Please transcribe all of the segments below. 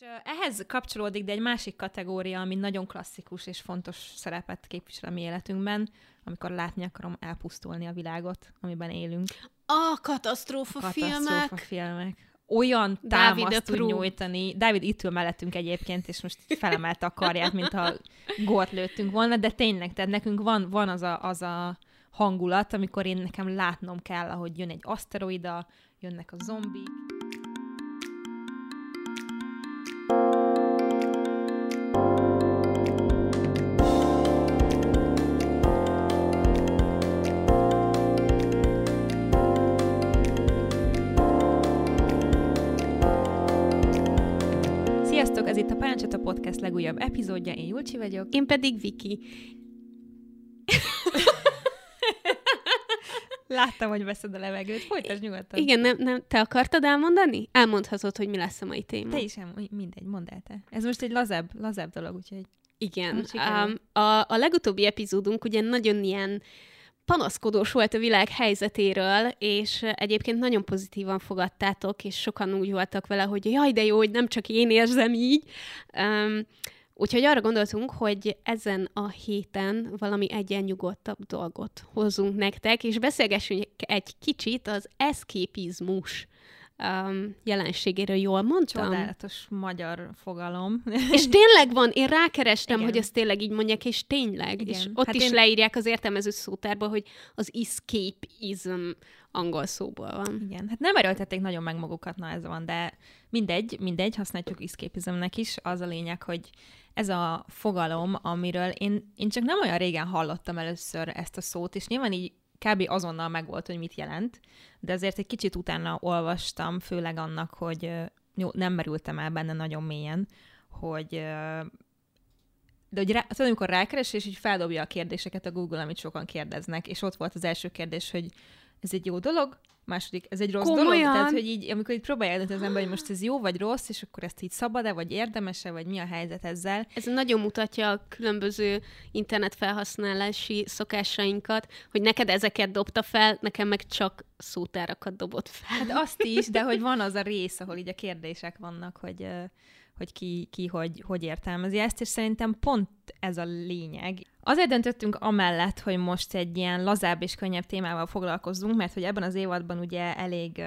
És ehhez kapcsolódik, de egy másik kategória, ami nagyon klasszikus és fontos szerepet képvisel a mi életünkben, amikor látni akarom elpusztulni a világot, amiben élünk. A katasztrófa, katasztrófa filmek. Olyan támaszt tud nyújtani. Dávid itt ül mellettünk egyébként, és most felemelte a karját, mintha gót lőttünk volna, de tényleg, tehát nekünk van, van az, a, az a hangulat, amikor én nekem látnom kell, ahogy jön egy aszteroida, jönnek a zombik. Legújabb epizódja, én Julcsi vagyok. Én pedig Viki. Láttam, hogy veszed a levegőt. Folytasd nyugodtan. Igen, nem, nem, te akartad elmondani? Elmondhatod, hogy mi lesz a mai téma. Te is elmondj, mindegy, mondd el te. Ez most egy lazább, lazább dolog, úgyhogy... Igen. Um, a, a legutóbbi epizódunk ugye nagyon ilyen panaszkodós volt a világ helyzetéről, és egyébként nagyon pozitívan fogadtátok, és sokan úgy voltak vele, hogy jaj, de jó, hogy nem csak én érzem így. Um, Úgyhogy arra gondoltunk, hogy ezen a héten valami egyennyugodtabb dolgot hozzunk nektek, és beszélgessünk egy kicsit az eszképizmus um, jelenségéről. Jól mondtam? Csodálatos magyar fogalom. És tényleg van, én rákerestem, Igen. hogy ezt tényleg így mondják, és tényleg. Igen. És ott hát is én... leírják az értelmező szótárba, hogy az escapism angol szóból van. Igen, hát nem erőltették nagyon meg magukat, na ez van, de mindegy, mindegy, használjuk escapismnek is. Az a lényeg, hogy ez a fogalom, amiről én, én csak nem olyan régen hallottam először ezt a szót, és nyilván így kb. azonnal megvolt, hogy mit jelent, de azért egy kicsit utána olvastam, főleg annak, hogy jó, nem merültem el benne nagyon mélyen, hogy de hogy rá, tudod, amikor rákeres, és így feldobja a kérdéseket a Google, amit sokan kérdeznek, és ott volt az első kérdés, hogy ez egy jó dolog, második, ez egy rossz Komolyan? dolog? Tehát, hogy így, amikor így próbálja eldönteni az ember, hogy most ez jó vagy rossz, és akkor ezt így szabad-e, vagy érdemese, vagy mi a helyzet ezzel. Ez nagyon mutatja a különböző internet felhasználási szokásainkat, hogy neked ezeket dobta fel, nekem meg csak szótárakat dobott fel. Hát azt is, de hogy van az a rész, ahol így a kérdések vannak, hogy hogy ki, ki hogy, hogy értelmezi ezt, és szerintem pont ez a lényeg. Azért döntöttünk amellett, hogy most egy ilyen lazább és könnyebb témával foglalkozzunk, mert hogy ebben az évadban ugye elég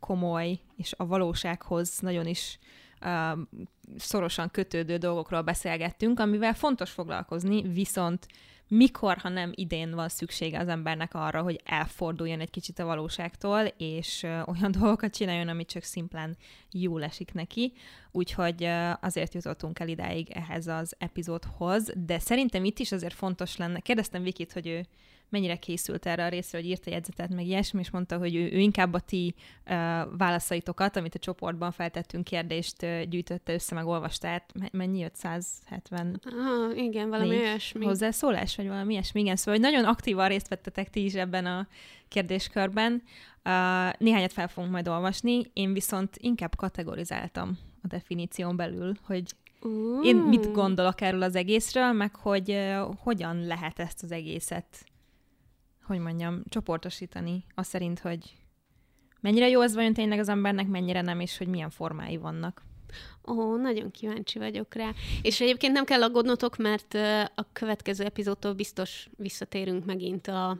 komoly, és a valósághoz nagyon is szorosan kötődő dolgokról beszélgettünk, amivel fontos foglalkozni, viszont mikor, ha nem idén van szüksége az embernek arra, hogy elforduljon egy kicsit a valóságtól, és olyan dolgokat csináljon, ami csak szimplán jól esik neki. Úgyhogy azért jutottunk el idáig ehhez az epizódhoz, de szerintem itt is azért fontos lenne. Kérdeztem Vikit, hogy ő mennyire készült erre a részre, hogy írta jegyzetet, meg ilyesmi, és mondta, hogy ő, ő inkább a ti uh, válaszaitokat, amit a csoportban feltettünk kérdést, uh, gyűjtötte össze, meg olvasta át. Mennyi jött? 170? Ah, igen, valami olyasmi. Hozzászólás, vagy valami ilyesmi, igen. Szóval, hogy nagyon aktívan részt vettetek ti is ebben a kérdéskörben. Uh, néhányat fel fogunk majd olvasni, én viszont inkább kategorizáltam a definíción belül, hogy Uh. Én mit gondolok erről az egészről, meg hogy uh, hogyan lehet ezt az egészet hogy mondjam, csoportosítani, az szerint, hogy mennyire jó az vajon tényleg az embernek, mennyire nem, és hogy milyen formái vannak. Ó, nagyon kíváncsi vagyok rá. És egyébként nem kell aggódnotok, mert a következő epizódtól biztos visszatérünk megint a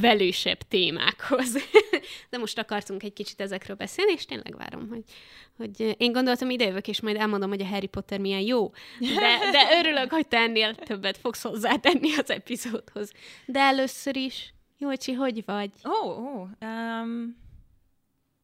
velősebb témákhoz. De most akartunk egy kicsit ezekről beszélni, és tényleg várom, hogy, hogy én gondoltam idejövök, és majd elmondom, hogy a Harry Potter milyen jó. De, de örülök, hogy te ennél többet fogsz hozzátenni az epizódhoz. De először is Jócsi, hogy vagy? Ó, oh, oh, um,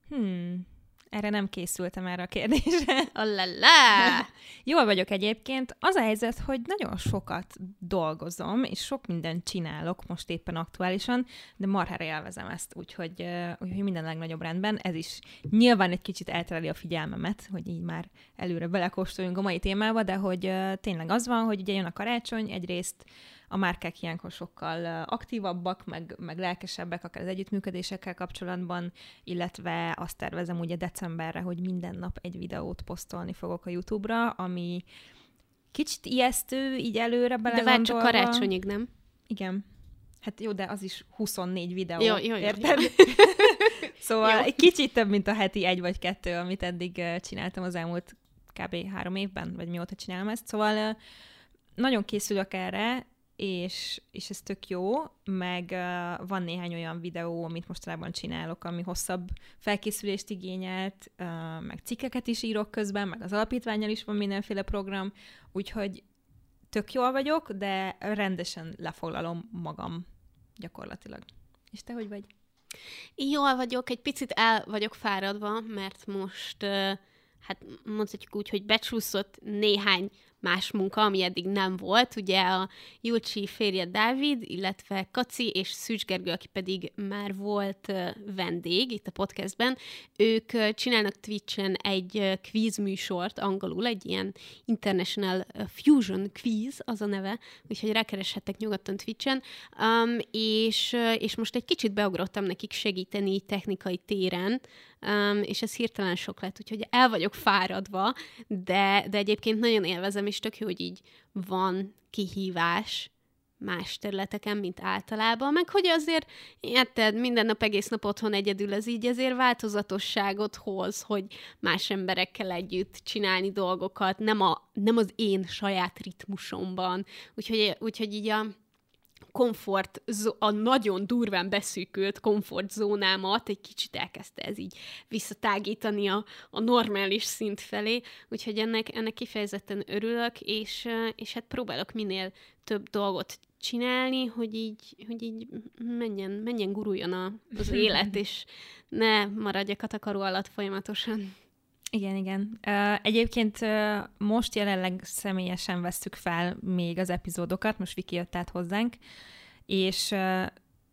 hmm, erre nem készültem erre a kérdésre. Alala! Jól vagyok egyébként. Az a helyzet, hogy nagyon sokat dolgozom, és sok mindent csinálok most éppen aktuálisan, de marhára élvezem ezt, úgyhogy, úgyhogy minden legnagyobb rendben. Ez is nyilván egy kicsit eltereli a figyelmemet, hogy így már előre belekóstoljunk a mai témába, de hogy tényleg az van, hogy ugye jön a karácsony, egyrészt a márkák ilyenkor sokkal aktívabbak, meg, meg lelkesebbek, akár az együttműködésekkel kapcsolatban, illetve azt tervezem ugye decemberre, hogy minden nap egy videót posztolni fogok a YouTube-ra, ami kicsit ijesztő, így előre belegondolva. De várj csak karácsonyig, nem? Igen. Hát jó, de az is 24 videó, jó, jó, érted? Jó. szóval jó. egy kicsit több, mint a heti egy vagy kettő, amit eddig csináltam az elmúlt kb. három évben, vagy mióta csinálom ezt. Szóval nagyon készülök erre, és, és ez tök jó, meg uh, van néhány olyan videó, amit mostanában csinálok, ami hosszabb felkészülést igényelt, uh, meg cikkeket is írok közben, meg az alapítványal is van mindenféle program, úgyhogy tök jól vagyok, de rendesen lefoglalom magam gyakorlatilag. És te hogy vagy? Jól vagyok, egy picit el vagyok fáradva, mert most, hát mondhatjuk úgy, hogy becsúszott néhány más munka, ami eddig nem volt. Ugye a Julcsi férje Dávid, illetve Kaci és Szűcs Gergő, aki pedig már volt vendég itt a podcastben, ők csinálnak Twitch-en egy quiz műsort angolul, egy ilyen International Fusion Quiz, az a neve, úgyhogy rákereshettek nyugodtan Twitch-en, um, és, és most egy kicsit beugrottam nekik segíteni technikai téren, um, és ez hirtelen sok lett, úgyhogy el vagyok fáradva, de, de egyébként nagyon élvezem, és tök jó, hogy így van kihívás más területeken, mint általában, meg hogy azért, érted, minden nap egész nap otthon egyedül, az így azért változatosságot hoz, hogy más emberekkel együtt csinálni dolgokat, nem, a, nem az én saját ritmusomban, úgyhogy, úgyhogy így a, komfort, a nagyon durván beszűkült komfortzónámat egy kicsit elkezdte ez így visszatágítani a, a normális szint felé, úgyhogy ennek, ennek kifejezetten örülök, és, és hát próbálok minél több dolgot csinálni, hogy így, hogy így menjen, menjen guruljon a, az élet, és ne maradjak a takaró alatt folyamatosan. Igen, igen. Egyébként most jelenleg személyesen vesszük fel még az epizódokat, most Viki jött át hozzánk, és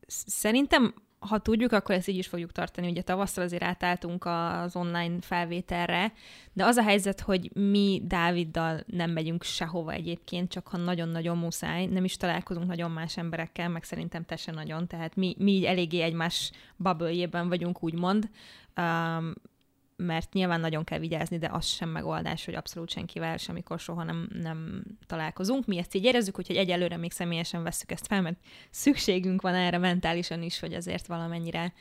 szerintem ha tudjuk, akkor ezt így is fogjuk tartani. Ugye tavasszal azért átálltunk az online felvételre, de az a helyzet, hogy mi Dáviddal nem megyünk sehova egyébként, csak ha nagyon-nagyon muszáj, nem is találkozunk nagyon más emberekkel, meg szerintem te se nagyon, tehát mi, mi így eléggé egymás bubble vagyunk, úgymond. Um, mert nyilván nagyon kell vigyázni, de az sem megoldás, hogy abszolút senkivel semmikor soha nem, nem találkozunk. Mi ezt így érezzük, úgyhogy egyelőre még személyesen veszük ezt fel, mert szükségünk van erre mentálisan is, hogy azért valamennyire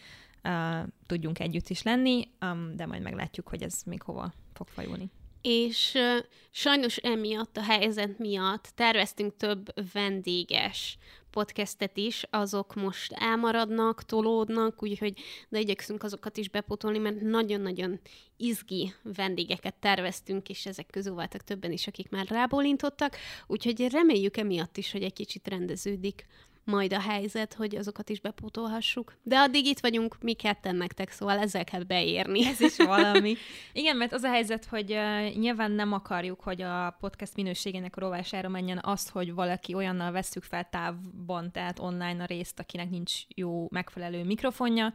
uh, tudjunk együtt is lenni, um, de majd meglátjuk, hogy ez még hova fog fajulni. És uh, sajnos emiatt, a helyzet miatt terveztünk több vendéges podcastet is, azok most elmaradnak, tolódnak, úgyhogy de igyekszünk azokat is bepotolni, mert nagyon-nagyon izgi vendégeket terveztünk, és ezek közül voltak többen is, akik már rábólintottak, úgyhogy reméljük emiatt is, hogy egy kicsit rendeződik majd a helyzet, hogy azokat is bepótolhassuk. De addig itt vagyunk mi ketten nektek, szóval ezzel kell beérni. Ez is valami. Igen, mert az a helyzet, hogy uh, nyilván nem akarjuk, hogy a podcast minőségének rovására menjen az, hogy valaki olyannal vesszük fel távban, tehát online a részt, akinek nincs jó, megfelelő mikrofonja,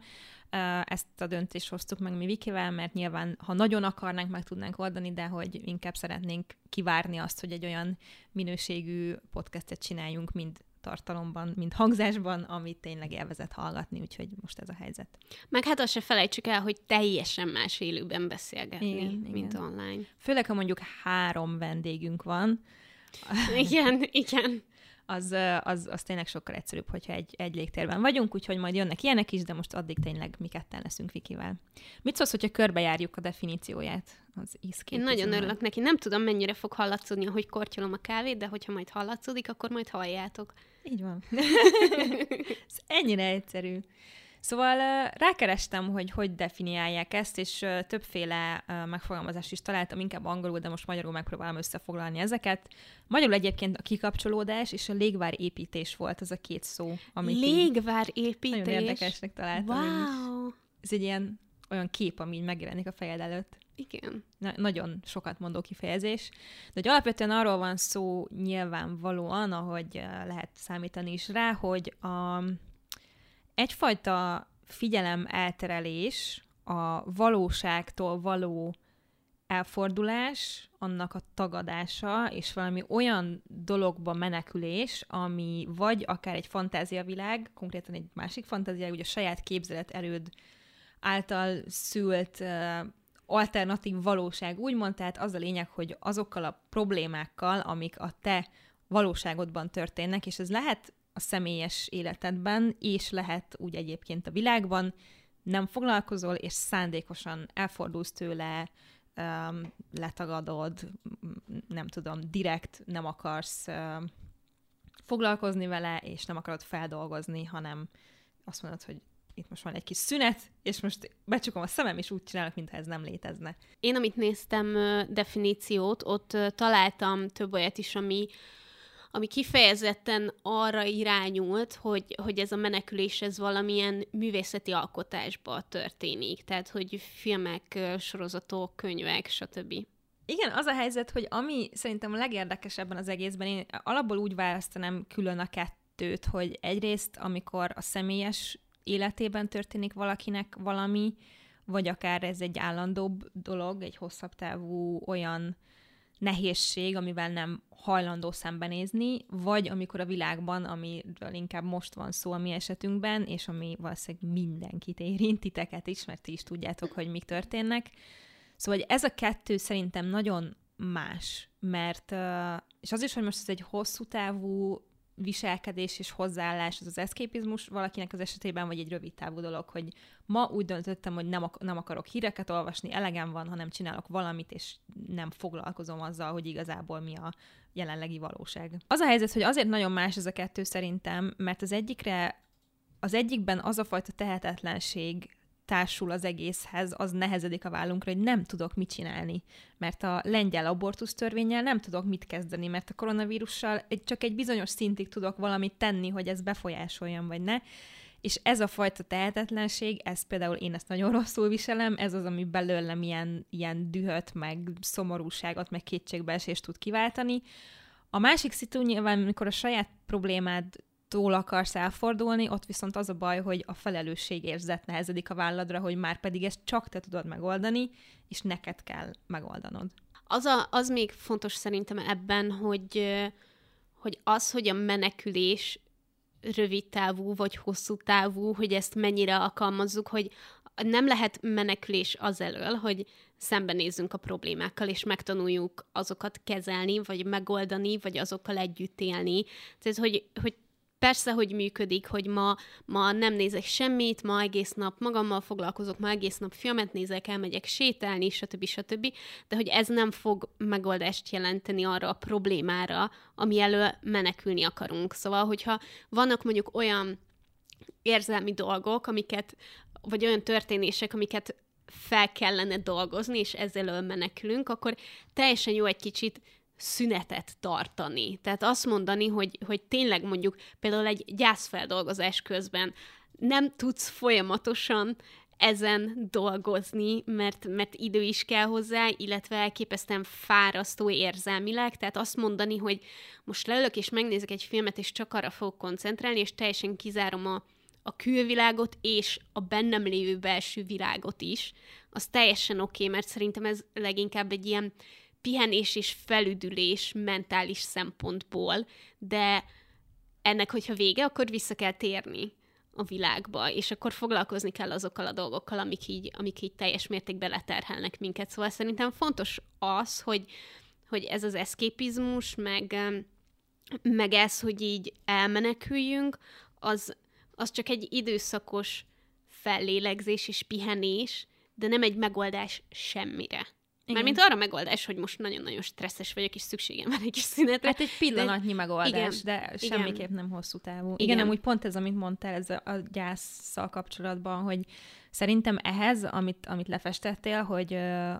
ezt a döntést hoztuk meg mi Vikivel, mert nyilván, ha nagyon akarnánk, meg tudnánk oldani, de hogy inkább szeretnénk kivárni azt, hogy egy olyan minőségű podcastet csináljunk, mint tartalomban, mint hangzásban, amit tényleg élvezett hallgatni, úgyhogy most ez a helyzet. Meg hát azt se felejtsük el, hogy teljesen más élőben beszélgetni, igen, mint igen. online. Főleg, ha mondjuk három vendégünk van. Igen, igen az, az, az tényleg sokkal egyszerűbb, hogyha egy, egy légtérben vagyunk, úgyhogy majd jönnek ilyenek is, de most addig tényleg mi ketten leszünk Vikivel. Mit szólsz, hogyha körbejárjuk a definícióját az Én nagyon örülök neki. Nem tudom, mennyire fog hallatszódni, hogy kortyolom a kávét, de hogyha majd hallatszódik, akkor majd halljátok. Így van. Ez ennyire egyszerű. Szóval rákerestem, hogy hogy definiálják ezt, és többféle megfogalmazást is találtam, inkább angolul, de most magyarul megpróbálom összefoglalni ezeket. Magyarul egyébként a kikapcsolódás és a légvár építés volt az a két szó, amit Légvár építés? Nagyon érdekesnek találtam. Wow! Ez egy ilyen olyan kép, ami így megjelenik a fejed előtt. Igen. Na, nagyon sokat mondó kifejezés. De hogy alapvetően arról van szó nyilvánvalóan, ahogy lehet számítani is rá, hogy a, egyfajta figyelem elterelés, a valóságtól való elfordulás, annak a tagadása, és valami olyan dologba menekülés, ami vagy akár egy fantáziavilág, konkrétan egy másik fantáziavilág, ugye a saját képzelet erőd által szült uh, alternatív valóság, úgymond, tehát az a lényeg, hogy azokkal a problémákkal, amik a te valóságodban történnek, és ez lehet a személyes életedben, és lehet úgy egyébként a világban, nem foglalkozol, és szándékosan elfordulsz tőle, letagadod, nem tudom, direkt nem akarsz foglalkozni vele, és nem akarod feldolgozni, hanem azt mondod, hogy itt most van egy kis szünet, és most becsukom a szemem, és úgy csinálok, mintha ez nem létezne. Én, amit néztem definíciót, ott találtam több olyat is, ami ami kifejezetten arra irányult, hogy, hogy ez a menekülés ez valamilyen művészeti alkotásba történik. Tehát, hogy filmek, sorozatok, könyvek, stb. Igen, az a helyzet, hogy ami szerintem a legérdekesebben az egészben, én alapból úgy választanám külön a kettőt, hogy egyrészt, amikor a személyes életében történik valakinek valami, vagy akár ez egy állandóbb dolog, egy hosszabb távú olyan nehézség, amivel nem hajlandó szembenézni, vagy amikor a világban, amiről inkább most van szó a mi esetünkben, és ami valószínűleg mindenkit érint, titeket is, mert ti is tudjátok, hogy mik történnek. Szóval ez a kettő szerintem nagyon más, mert, és az is, hogy most ez egy hosszú távú viselkedés és hozzáállás, az az eszképizmus valakinek az esetében, vagy egy rövid távú dolog, hogy ma úgy döntöttem, hogy nem, ak- nem akarok híreket olvasni, elegem van, hanem csinálok valamit, és nem foglalkozom azzal, hogy igazából mi a jelenlegi valóság. Az a helyzet, hogy azért nagyon más ez a kettő szerintem, mert az egyikre az egyikben az a fajta tehetetlenség társul az egészhez, az nehezedik a vállunkra, hogy nem tudok mit csinálni. Mert a lengyel abortusz törvényel nem tudok mit kezdeni, mert a koronavírussal csak egy bizonyos szintig tudok valamit tenni, hogy ez befolyásoljon, vagy ne. És ez a fajta tehetetlenség, ez például én ezt nagyon rosszul viselem, ez az, ami belőlem ilyen, ilyen dühöt, meg szomorúságot, meg kétségbeesést tud kiváltani. A másik szitu nyilván, amikor a saját problémád tól akarsz elfordulni, ott viszont az a baj, hogy a felelősség érzet nehezedik a válladra, hogy már pedig ezt csak te tudod megoldani, és neked kell megoldanod. Az, a, az még fontos szerintem ebben, hogy, hogy az, hogy a menekülés rövid távú vagy hosszú távú, hogy ezt mennyire alkalmazzuk, hogy nem lehet menekülés az elől, hogy szembenézzünk a problémákkal, és megtanuljuk azokat kezelni, vagy megoldani, vagy azokkal együtt élni. Tehát, hogy, hogy Persze, hogy működik, hogy ma, ma nem nézek semmit, ma egész nap magammal foglalkozok, ma egész nap filmet nézek, elmegyek sétálni, stb. stb. De hogy ez nem fog megoldást jelenteni arra a problémára, ami elől menekülni akarunk. Szóval, hogyha vannak mondjuk olyan érzelmi dolgok, amiket, vagy olyan történések, amiket fel kellene dolgozni, és ezzel menekülünk, akkor teljesen jó egy kicsit szünetet tartani. Tehát azt mondani, hogy, hogy tényleg mondjuk például egy gyászfeldolgozás közben nem tudsz folyamatosan ezen dolgozni, mert, mert idő is kell hozzá, illetve elképesztően fárasztó érzelmileg, tehát azt mondani, hogy most leülök és megnézek egy filmet, és csak arra fogok koncentrálni, és teljesen kizárom a, a külvilágot és a bennem lévő belső világot is, az teljesen oké, okay, mert szerintem ez leginkább egy ilyen pihenés és felüdülés mentális szempontból, de ennek, hogyha vége, akkor vissza kell térni a világba, és akkor foglalkozni kell azokkal a dolgokkal, amik így, amik így teljes mértékben leterhelnek minket. Szóval szerintem fontos az, hogy, hogy ez az eszképizmus, meg, meg ez, hogy így elmeneküljünk, az, az csak egy időszakos fellélegzés és pihenés, de nem egy megoldás semmire. Igen. mint arra megoldás, hogy most nagyon-nagyon stresszes vagyok, és szükségem van egy kis szünetre. Hát egy pillanatnyi de... megoldás, igen. de semmiképp igen. nem hosszú távú. Igen, igen amúgy pont ez, amit mondtál ez a, a gyászszal kapcsolatban, hogy szerintem ehhez, amit, amit lefestettél, hogy ö,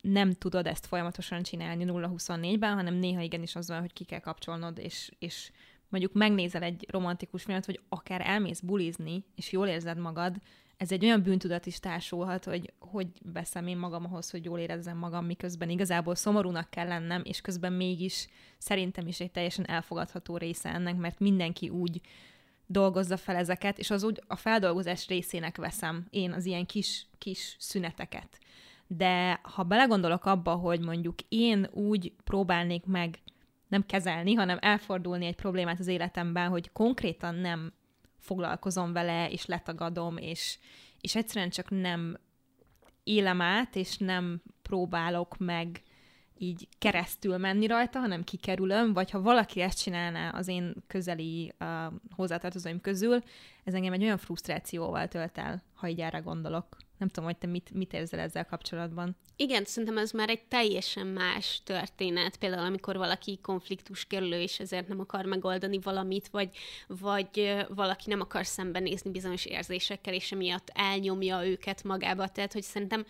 nem tudod ezt folyamatosan csinálni 0-24-ben, hanem néha igenis az van, hogy ki kell kapcsolnod, és, és mondjuk megnézel egy romantikus filmet, vagy akár elmész bulizni, és jól érzed magad, ez egy olyan bűntudat is társulhat, hogy hogy veszem én magam ahhoz, hogy jól érezzem magam, miközben igazából szomorúnak kell lennem, és közben mégis szerintem is egy teljesen elfogadható része ennek, mert mindenki úgy dolgozza fel ezeket, és az úgy a feldolgozás részének veszem én az ilyen kis, kis szüneteket. De ha belegondolok abba, hogy mondjuk én úgy próbálnék meg nem kezelni, hanem elfordulni egy problémát az életemben, hogy konkrétan nem foglalkozom vele, és letagadom, és, és egyszerűen csak nem élem át, és nem próbálok meg így keresztül menni rajta, hanem kikerülöm, vagy ha valaki ezt csinálná az én közeli uh, hozzátartozóim közül, ez engem egy olyan frusztrációval tölt el, ha így erre gondolok. Nem tudom, hogy te mit, mit érzel ezzel kapcsolatban. Igen, szerintem ez már egy teljesen más történet. Például, amikor valaki konfliktus kerülő, és ezért nem akar megoldani valamit, vagy, vagy valaki nem akar szembenézni bizonyos érzésekkel, és emiatt elnyomja őket magába. Tehát, hogy szerintem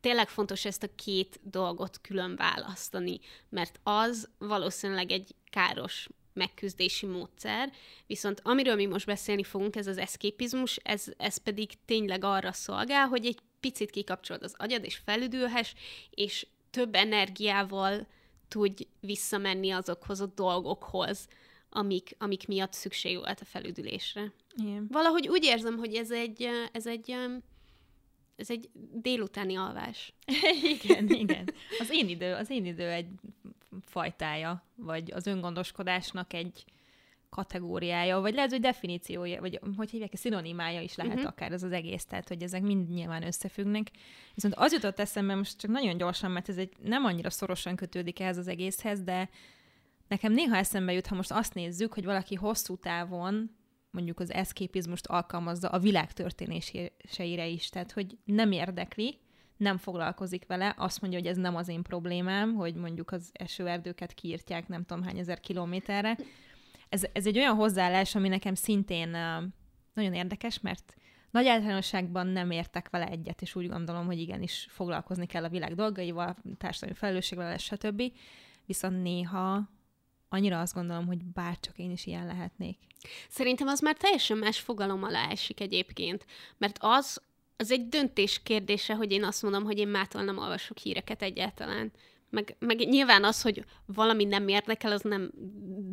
tényleg fontos ezt a két dolgot külön választani, mert az valószínűleg egy káros megküzdési módszer, viszont amiről mi most beszélni fogunk, ez az eszképizmus, ez, ez pedig tényleg arra szolgál, hogy egy picit kikapcsolod az agyad, és felüdülhess, és több energiával tudj visszamenni azokhoz a dolgokhoz, amik, amik miatt szükség volt a felüdülésre. Igen. Valahogy úgy érzem, hogy ez egy, ez egy ez egy délutáni alvás. igen, igen. Az én idő, az én idő egy fajtája, vagy az öngondoskodásnak egy kategóriája, vagy lehet, hogy definíciója, vagy hogy hívják, szinonimája is lehet uh-huh. akár ez az egész, tehát hogy ezek mind nyilván összefüggnek. Viszont az jutott eszembe most csak nagyon gyorsan, mert ez egy nem annyira szorosan kötődik ehhez az egészhez, de nekem néha eszembe jut, ha most azt nézzük, hogy valaki hosszú távon mondjuk az eszképizmust alkalmazza a világ történéseire is, tehát hogy nem érdekli, nem foglalkozik vele, azt mondja, hogy ez nem az én problémám, hogy mondjuk az esőerdőket kiírtják nem tudom hány ezer kilométerre. Ez, ez egy olyan hozzáállás, ami nekem szintén nagyon érdekes, mert nagy általánosságban nem értek vele egyet, és úgy gondolom, hogy igenis foglalkozni kell a világ dolgaival, társadalmi felelősségvel, stb. Viszont néha annyira azt gondolom, hogy bárcsak én is ilyen lehetnék. Szerintem az már teljesen más fogalom alá esik egyébként, mert az, az egy döntés kérdése, hogy én azt mondom, hogy én mától nem olvasok híreket egyáltalán. Meg, meg nyilván az, hogy valami nem érdekel, az nem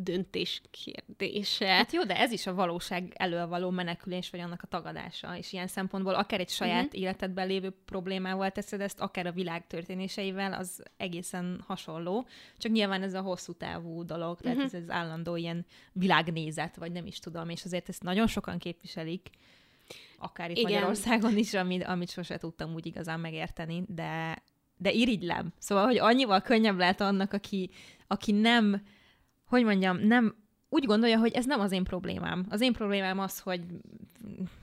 döntés kérdése. Hát jó, de ez is a valóság elől való menekülés, vagy annak a tagadása. És ilyen szempontból akár egy saját uh-huh. életedben lévő problémával teszed ezt, akár a világ történéseivel, az egészen hasonló. Csak nyilván ez a hosszú távú dolog, tehát uh-huh. ez az állandó ilyen világnézet, vagy nem is tudom, és azért ezt nagyon sokan képviselik akár itt Igen. Magyarországon is, amit, amit sose tudtam úgy igazán megérteni, de de irigylem. Szóval, hogy annyival könnyebb lehet annak, aki, aki nem, hogy mondjam, nem úgy gondolja, hogy ez nem az én problémám. Az én problémám az, hogy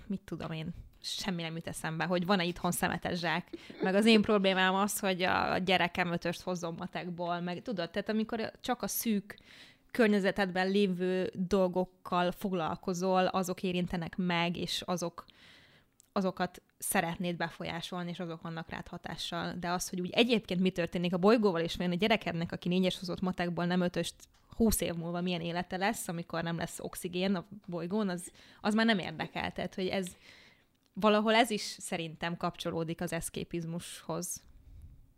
mit tudom én, semmi nem jut eszembe, hogy van-e itthon szemetes zsák. Meg az én problémám az, hogy a gyerekem ötöst hozzon matekból, meg tudod, tehát amikor csak a szűk környezetedben lévő dolgokkal foglalkozol, azok érintenek meg, és azok azokat szeretnéd befolyásolni, és azok vannak rád hatással. De az, hogy úgy egyébként mi történik a bolygóval, és vajon a gyerekednek, aki négyes hozott matekból nem ötöst, húsz év múlva milyen élete lesz, amikor nem lesz oxigén a bolygón, az, az már nem érdekel. Tehát, hogy ez valahol ez is szerintem kapcsolódik az eszképizmushoz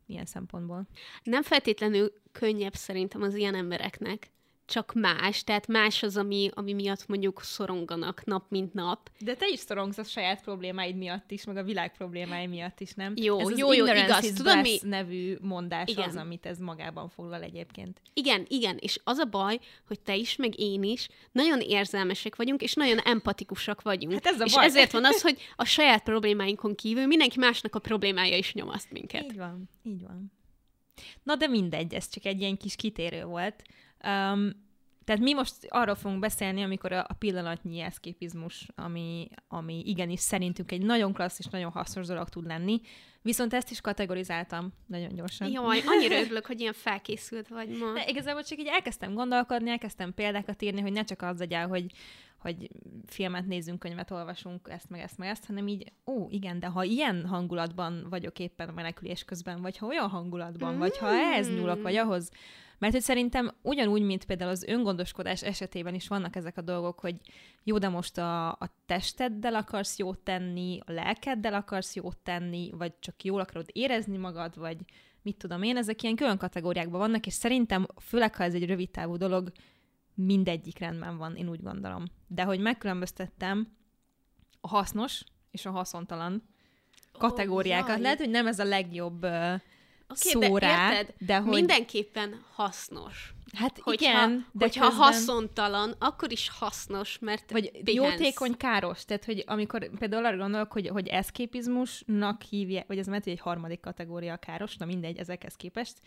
ilyen szempontból. Nem feltétlenül könnyebb szerintem az ilyen embereknek, csak más, tehát más az, ami, ami miatt mondjuk szoronganak nap, mint nap. De te is szorongsz a saját problémáid miatt is, meg a világ problémái miatt is, nem? Jó, ez jó, jó, igaz. Tudom, mi... nevű mondás igen. az, amit ez magában foglal egyébként. Igen, igen, és az a baj, hogy te is, meg én is nagyon érzelmesek vagyunk, és nagyon empatikusak vagyunk. Hát ez a és baj. ezért van az, hogy a saját problémáinkon kívül mindenki másnak a problémája is nyomaszt minket. Így van, így van. Na de mindegy, ez csak egy ilyen kis kitérő volt. Um, tehát mi most arról fogunk beszélni, amikor a, a pillanatnyi eszképizmus, ami, ami igenis szerintünk egy nagyon klassz és nagyon hasznos dolog tud lenni, viszont ezt is kategorizáltam nagyon gyorsan. Jaj, annyira örülök, hogy ilyen felkészült vagy ma. De igazából csak így elkezdtem gondolkodni, elkezdtem példákat írni, hogy ne csak az legyen, hogy hogy filmet nézzünk, könyvet olvasunk, ezt meg ezt meg ezt, hanem így, ó, igen, de ha ilyen hangulatban vagyok éppen a menekülés közben, vagy ha olyan hangulatban, mm. vagy ha ehhez nyúlok, vagy ahhoz, mert hogy szerintem ugyanúgy, mint például az öngondoskodás esetében is vannak ezek a dolgok, hogy jó, de most a, a testeddel akarsz jót tenni, a lelkeddel akarsz jót tenni, vagy csak jól akarod érezni magad, vagy mit tudom én, ezek ilyen külön kategóriákban vannak, és szerintem, főleg ha ez egy rövid távú dolog, mindegyik rendben van, én úgy gondolom. De hogy megkülönböztettem a hasznos és a haszontalan kategóriákat. Oh, Lehet, hogy nem ez a legjobb uh, okay, szó de érted? de hogy... Mindenképpen hasznos. Hát hogyha, igen, de hogyha közben... haszontalan, akkor is hasznos, mert Vagy pihensz. jótékony, káros. Tehát, hogy amikor például arra gondolok, hogy, hogy eszképizmusnak hívja, vagy ez mert egy harmadik kategória a káros, na mindegy, ezekhez képest,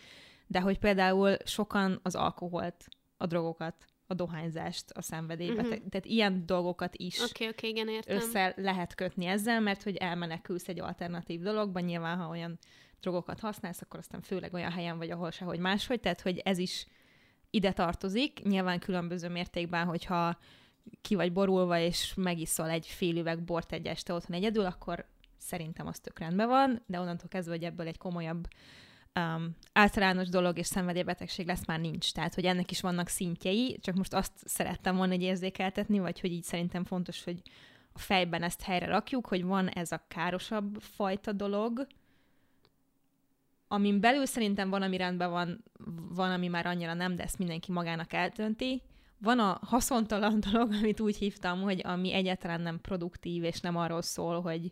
de hogy például sokan az alkoholt, a drogokat, a dohányzást a szenvedélybe. Uh-huh. Tehát ilyen dolgokat is okay, okay, igen, értem. össze lehet kötni ezzel, mert hogy elmenekülsz egy alternatív dologban, nyilván ha olyan drogokat használsz, akkor aztán főleg olyan helyen vagy, ahol sehogy máshogy, tehát hogy ez is ide tartozik, nyilván különböző mértékben, hogyha ki vagy borulva, és megiszol egy fél üveg bort egy este otthon egyedül, akkor szerintem az tök rendben van, de onnantól kezdve, hogy ebből egy komolyabb um, általános dolog és szenvedélybetegség lesz, már nincs. Tehát, hogy ennek is vannak szintjei, csak most azt szerettem volna egy érzékeltetni, vagy hogy így szerintem fontos, hogy a fejben ezt helyre rakjuk, hogy van ez a károsabb fajta dolog, amin belül szerintem van, ami rendben van, van, ami már annyira nem, de ezt mindenki magának eltönti. Van a haszontalan dolog, amit úgy hívtam, hogy ami egyáltalán nem produktív, és nem arról szól, hogy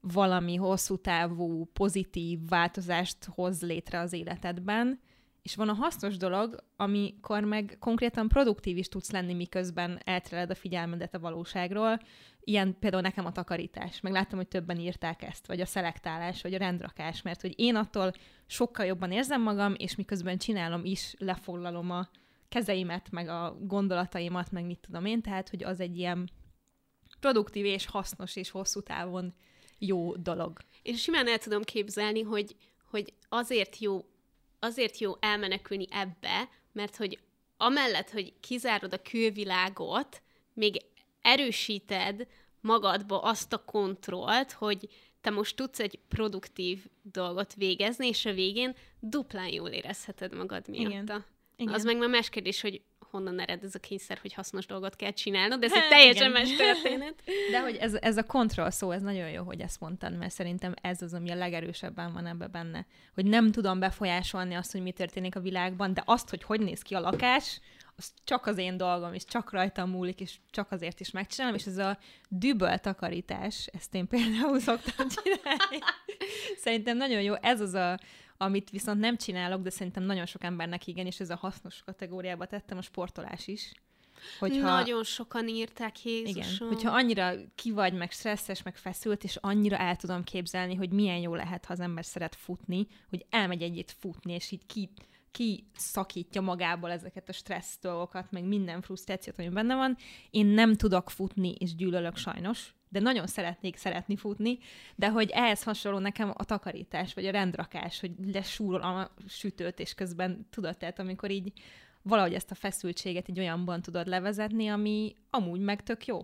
valami hosszú távú, pozitív változást hoz létre az életedben, és van a hasznos dolog, amikor meg konkrétan produktív is tudsz lenni, miközben eltereled a figyelmedet a valóságról. Ilyen például nekem a takarítás. Meg láttam, hogy többen írták ezt, vagy a szelektálás, vagy a rendrakás, mert hogy én attól sokkal jobban érzem magam, és miközben csinálom is, lefoglalom a kezeimet, meg a gondolataimat, meg mit tudom én, tehát, hogy az egy ilyen produktív és hasznos és hosszú távon jó dolog. Én simán el tudom képzelni, hogy, hogy azért jó azért jó elmenekülni ebbe, mert hogy amellett, hogy kizárod a külvilágot, még erősíted magadba azt a kontrollt, hogy te most tudsz egy produktív dolgot végezni, és a végén duplán jól érezheted magad miatta. Igen. Igen. Az meg már más kérdés, hogy honnan ered ez a kényszer, hogy hasznos dolgot kell csinálnod, de ez egy teljesen más történet. De hogy ez, ez a kontroll szó, ez nagyon jó, hogy ezt mondtad, mert szerintem ez az, ami a legerősebben van ebbe benne. Hogy nem tudom befolyásolni azt, hogy mi történik a világban, de azt, hogy hogy néz ki a lakás, az csak az én dolgom, és csak rajtam múlik, és csak azért is megcsinálom, és ez a düböl takarítás, ezt én például szoktam csinálni. Szerintem nagyon jó, ez az a, amit viszont nem csinálok, de szerintem nagyon sok embernek igen, és ez a hasznos kategóriába tettem a sportolás is. Hogyha, Nagyon sokan írták, Jézusom. Igen, hogyha annyira ki vagy, meg stresszes, meg feszült, és annyira el tudom képzelni, hogy milyen jó lehet, ha az ember szeret futni, hogy elmegy egyet futni, és így ki, ki szakítja magából ezeket a stressz dolgokat, meg minden frusztrációt, ami benne van. Én nem tudok futni, és gyűlölök sajnos, de nagyon szeretnék szeretni futni, de hogy ehhez hasonló nekem a takarítás, vagy a rendrakás, hogy lesúrol a sütőt, és közben tudod, tehát amikor így valahogy ezt a feszültséget egy olyanban tudod levezetni, ami amúgy meg tök jó.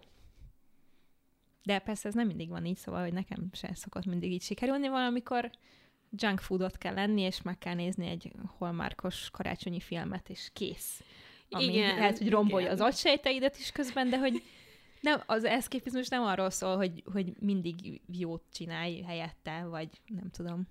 De persze ez nem mindig van így, szóval, hogy nekem sem szokott mindig így sikerülni, valamikor junk foodot kell lenni, és meg kell nézni egy holmárkos karácsonyi filmet, és kész. Ami igen, lehet, hogy rombolja igen. az agysejteidet is közben, de hogy nem, az eszképizmus nem arról szól, hogy, hogy mindig jót csinálj helyette, vagy nem tudom.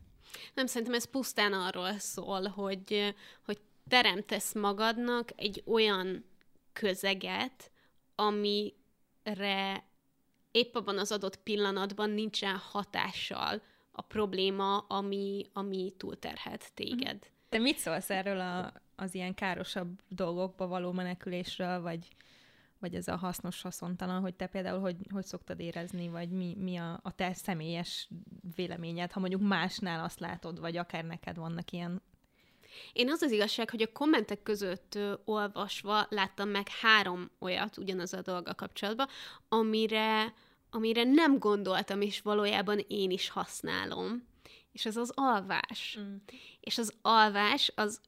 Nem, szerintem ez pusztán arról szól, hogy, hogy teremtesz magadnak egy olyan közeget, amire épp abban az adott pillanatban nincsen hatással a probléma, ami, ami túlterhet téged. Te mit szólsz erről a, az ilyen károsabb dolgokba való menekülésről, vagy vagy ez a hasznos, haszontalan, hogy te például hogy, hogy szoktad érezni, vagy mi, mi a, a te személyes véleményed, ha mondjuk másnál azt látod, vagy akár neked vannak ilyen én az az igazság, hogy a kommentek között ö, olvasva láttam meg három olyat ugyanaz a dolga kapcsolatban, amire, amire nem gondoltam, és valójában én is használom. És ez az alvás. Mm. És az alvás az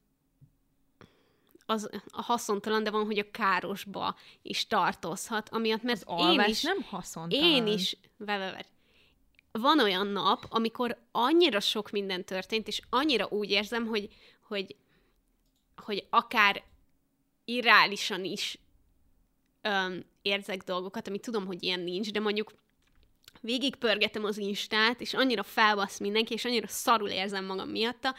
az a haszontalan, de van, hogy a károsba is tartozhat, amiatt, mert az én is, nem haszontalan. Én is, ve, van olyan nap, amikor annyira sok minden történt, és annyira úgy érzem, hogy, hogy, hogy akár irreálisan is öm, érzek dolgokat, amit tudom, hogy ilyen nincs, de mondjuk végigpörgetem az Instát, és annyira felbasz mindenki, és annyira szarul érzem magam miatta,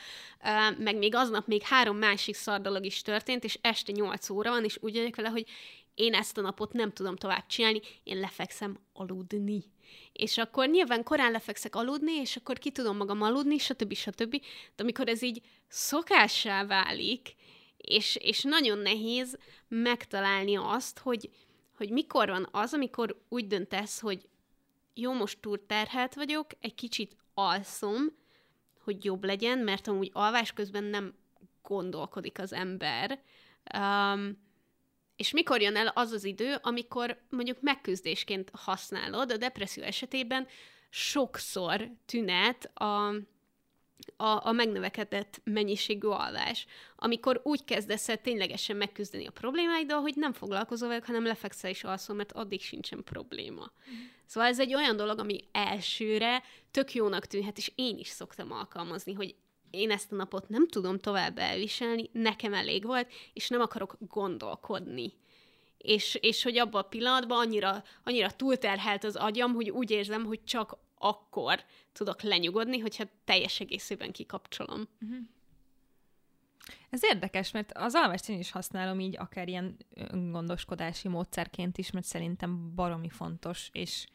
meg még aznap még három másik szar dolog is történt, és este nyolc óra van, és úgy vagyok vele, hogy én ezt a napot nem tudom tovább csinálni, én lefekszem aludni. És akkor nyilván korán lefekszek aludni, és akkor ki tudom magam aludni, stb. stb. De amikor ez így szokássá válik, és, és nagyon nehéz megtalálni azt, hogy, hogy mikor van az, amikor úgy döntesz, hogy jó, most túl terhelt vagyok, egy kicsit alszom, hogy jobb legyen, mert amúgy alvás közben nem gondolkodik az ember. Um, És mikor jön el az az idő, amikor mondjuk megküzdésként használod, a depresszió esetében sokszor tünet a, a, a megnövekedett mennyiségű alvás, amikor úgy kezdesz el ténylegesen megküzdeni a problémáiddal, hogy nem foglalkozol velük, hanem lefekszel és alszol, mert addig sincsen probléma. Mm. Szóval ez egy olyan dolog, ami elsőre tök jónak tűnhet, és én is szoktam alkalmazni, hogy én ezt a napot nem tudom tovább elviselni, nekem elég volt, és nem akarok gondolkodni. És, és hogy abban a pillanatban annyira, annyira túlterhelt az agyam, hogy úgy érzem, hogy csak akkor tudok lenyugodni, hogyha teljes egészében kikapcsolom. Uh-huh. Ez érdekes, mert az alvást én is használom így akár ilyen gondoskodási módszerként is, mert szerintem baromi fontos, és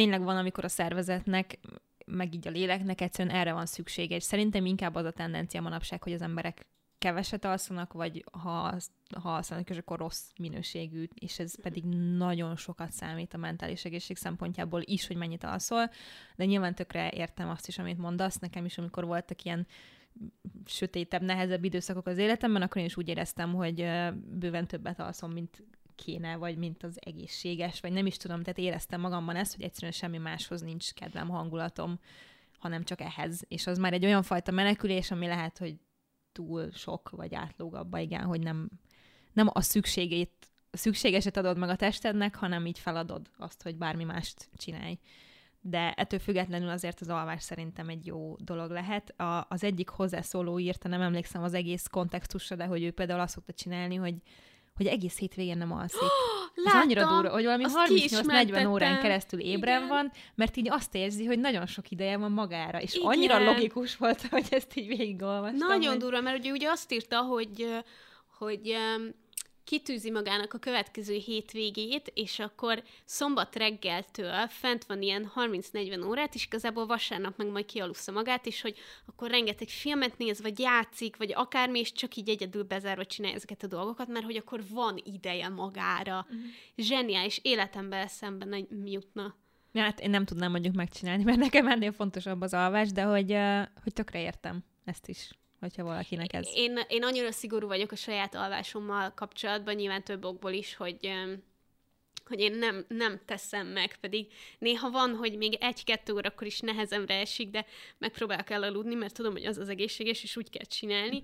tényleg van, amikor a szervezetnek, meg így a léleknek egyszerűen erre van szüksége, és szerintem inkább az a tendencia manapság, hogy az emberek keveset alszanak, vagy ha, ha alszanak, és akkor rossz minőségű, és ez pedig nagyon sokat számít a mentális egészség szempontjából is, hogy mennyit alszol, de nyilván tökre értem azt is, amit mondasz, nekem is, amikor voltak ilyen sötétebb, nehezebb időszakok az életemben, akkor én is úgy éreztem, hogy bőven többet alszom, mint kéne, vagy mint az egészséges, vagy nem is tudom, tehát éreztem magamban ezt, hogy egyszerűen semmi máshoz nincs kedvem, hangulatom, hanem csak ehhez. És az már egy olyan fajta menekülés, ami lehet, hogy túl sok, vagy átlóg abba, igen, hogy nem, nem a szükségét, a szükségeset adod meg a testednek, hanem így feladod azt, hogy bármi mást csinálj. De ettől függetlenül azért az alvás szerintem egy jó dolog lehet. A, az egyik hozzászóló írta, nem emlékszem az egész kontextusra, de hogy ő például azt szokta csinálni, hogy hogy egész hétvégén nem alszik. Ez annyira durva, hogy valami 38-40 órán keresztül ébren Igen. van, mert így azt érzi, hogy nagyon sok ideje van magára, és Igen. annyira logikus volt, hogy ezt így végigolvastam. Nagyon hogy... durva, mert ugye, ugye azt írta, hogy hogy kitűzi magának a következő hétvégét, és akkor szombat reggeltől fent van ilyen 30-40 órát, és igazából vasárnap meg majd kialussza magát, és hogy akkor rengeteg filmet néz, vagy játszik, vagy akármi, és csak így egyedül bezárva csinálja ezeket a dolgokat, mert hogy akkor van ideje magára. Uh-huh. Zseniális, életemben szemben jutna. Ja, hát én nem tudnám mondjuk megcsinálni, mert nekem ennél fontosabb az alvás, de hogy, hogy tökre értem ezt is hogyha valakinek ez... Én, én annyira szigorú vagyok a saját alvásommal kapcsolatban, nyilván több okból is, hogy hogy én nem, nem teszem meg, pedig néha van, hogy még egy-kettő órakor is nehezemre esik, de megpróbálok elaludni, mert tudom, hogy az az egészséges, és úgy kell csinálni.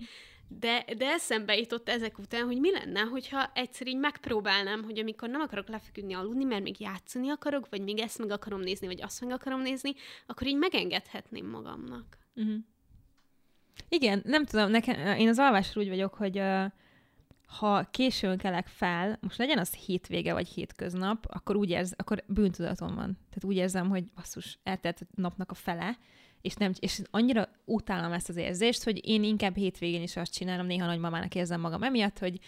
De, de eszembe jutott ezek után, hogy mi lenne, hogyha egyszer így megpróbálnám, hogy amikor nem akarok lefeküdni aludni, mert még játszani akarok, vagy még ezt meg akarom nézni, vagy azt meg akarom nézni, akkor így megengedhetném magamnak. Uh-huh. Igen, nem tudom, nekem, én az alvásról úgy vagyok, hogy uh, ha későn kelek fel, most legyen az hétvége vagy hétköznap, akkor úgy érz, akkor bűntudatom van. Tehát úgy érzem, hogy basszus, eltelt napnak a fele, és, nem, és annyira utálom ezt az érzést, hogy én inkább hétvégén is azt csinálom, néha nagymamának érzem magam emiatt, hogy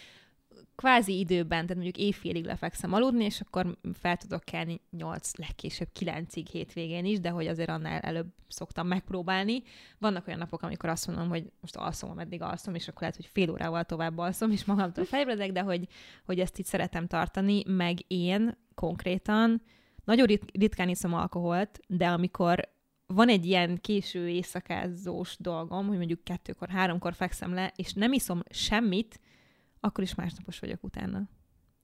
kvázi időben, tehát mondjuk éjfélig lefekszem aludni, és akkor fel tudok kelni 8, legkésőbb 9-ig hétvégén is, de hogy azért annál előbb szoktam megpróbálni. Vannak olyan napok, amikor azt mondom, hogy most alszom, ameddig alszom, és akkor lehet, hogy fél órával tovább alszom, és magamtól felébredek, de hogy, hogy ezt itt szeretem tartani, meg én konkrétan nagyon rit- ritkán iszom alkoholt, de amikor van egy ilyen késő éjszakázós dolgom, hogy mondjuk kettőkor, háromkor fekszem le, és nem iszom semmit, akkor is másnapos vagyok utána.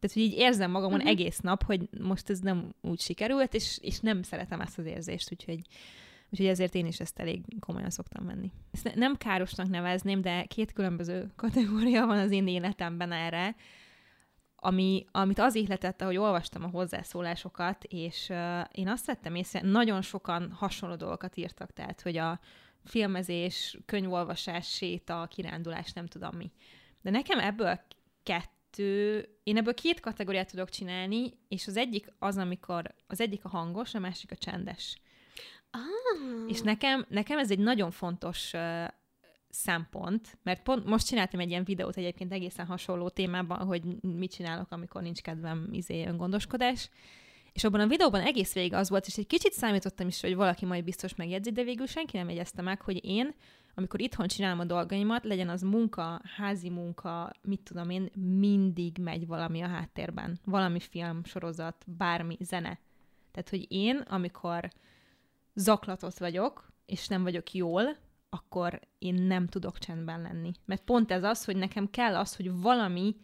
Tehát, hogy így érzem magamon uh-huh. egész nap, hogy most ez nem úgy sikerült, és, és nem szeretem ezt az érzést, úgyhogy, úgyhogy ezért én is ezt elég komolyan szoktam venni. Ezt ne, nem károsnak nevezném, de két különböző kategória van az én életemben erre, ami, amit az ihletette, hogy olvastam a hozzászólásokat, és uh, én azt vettem észre, nagyon sokan hasonló dolgokat írtak, tehát, hogy a filmezés, könyvolvasás, séta, kirándulás, nem tudom mi. De nekem ebből kettő, én ebből két kategóriát tudok csinálni, és az egyik az, amikor az egyik a hangos, a másik a csendes. Ah. És nekem, nekem ez egy nagyon fontos uh, szempont, mert pont most csináltam egy ilyen videót egyébként egészen hasonló témában, hogy mit csinálok, amikor nincs kedvem izé öngondoskodás, és abban a videóban egész végig az volt, és egy kicsit számítottam is, hogy valaki majd biztos megjegyzi, de végül senki nem jegyezte meg, hogy én amikor itthon csinálom a dolgaimat, legyen az munka, házi munka, mit tudom én, mindig megy valami a háttérben. Valami film, sorozat, bármi, zene. Tehát, hogy én, amikor zaklatott vagyok, és nem vagyok jól, akkor én nem tudok csendben lenni. Mert pont ez az, hogy nekem kell az, hogy valami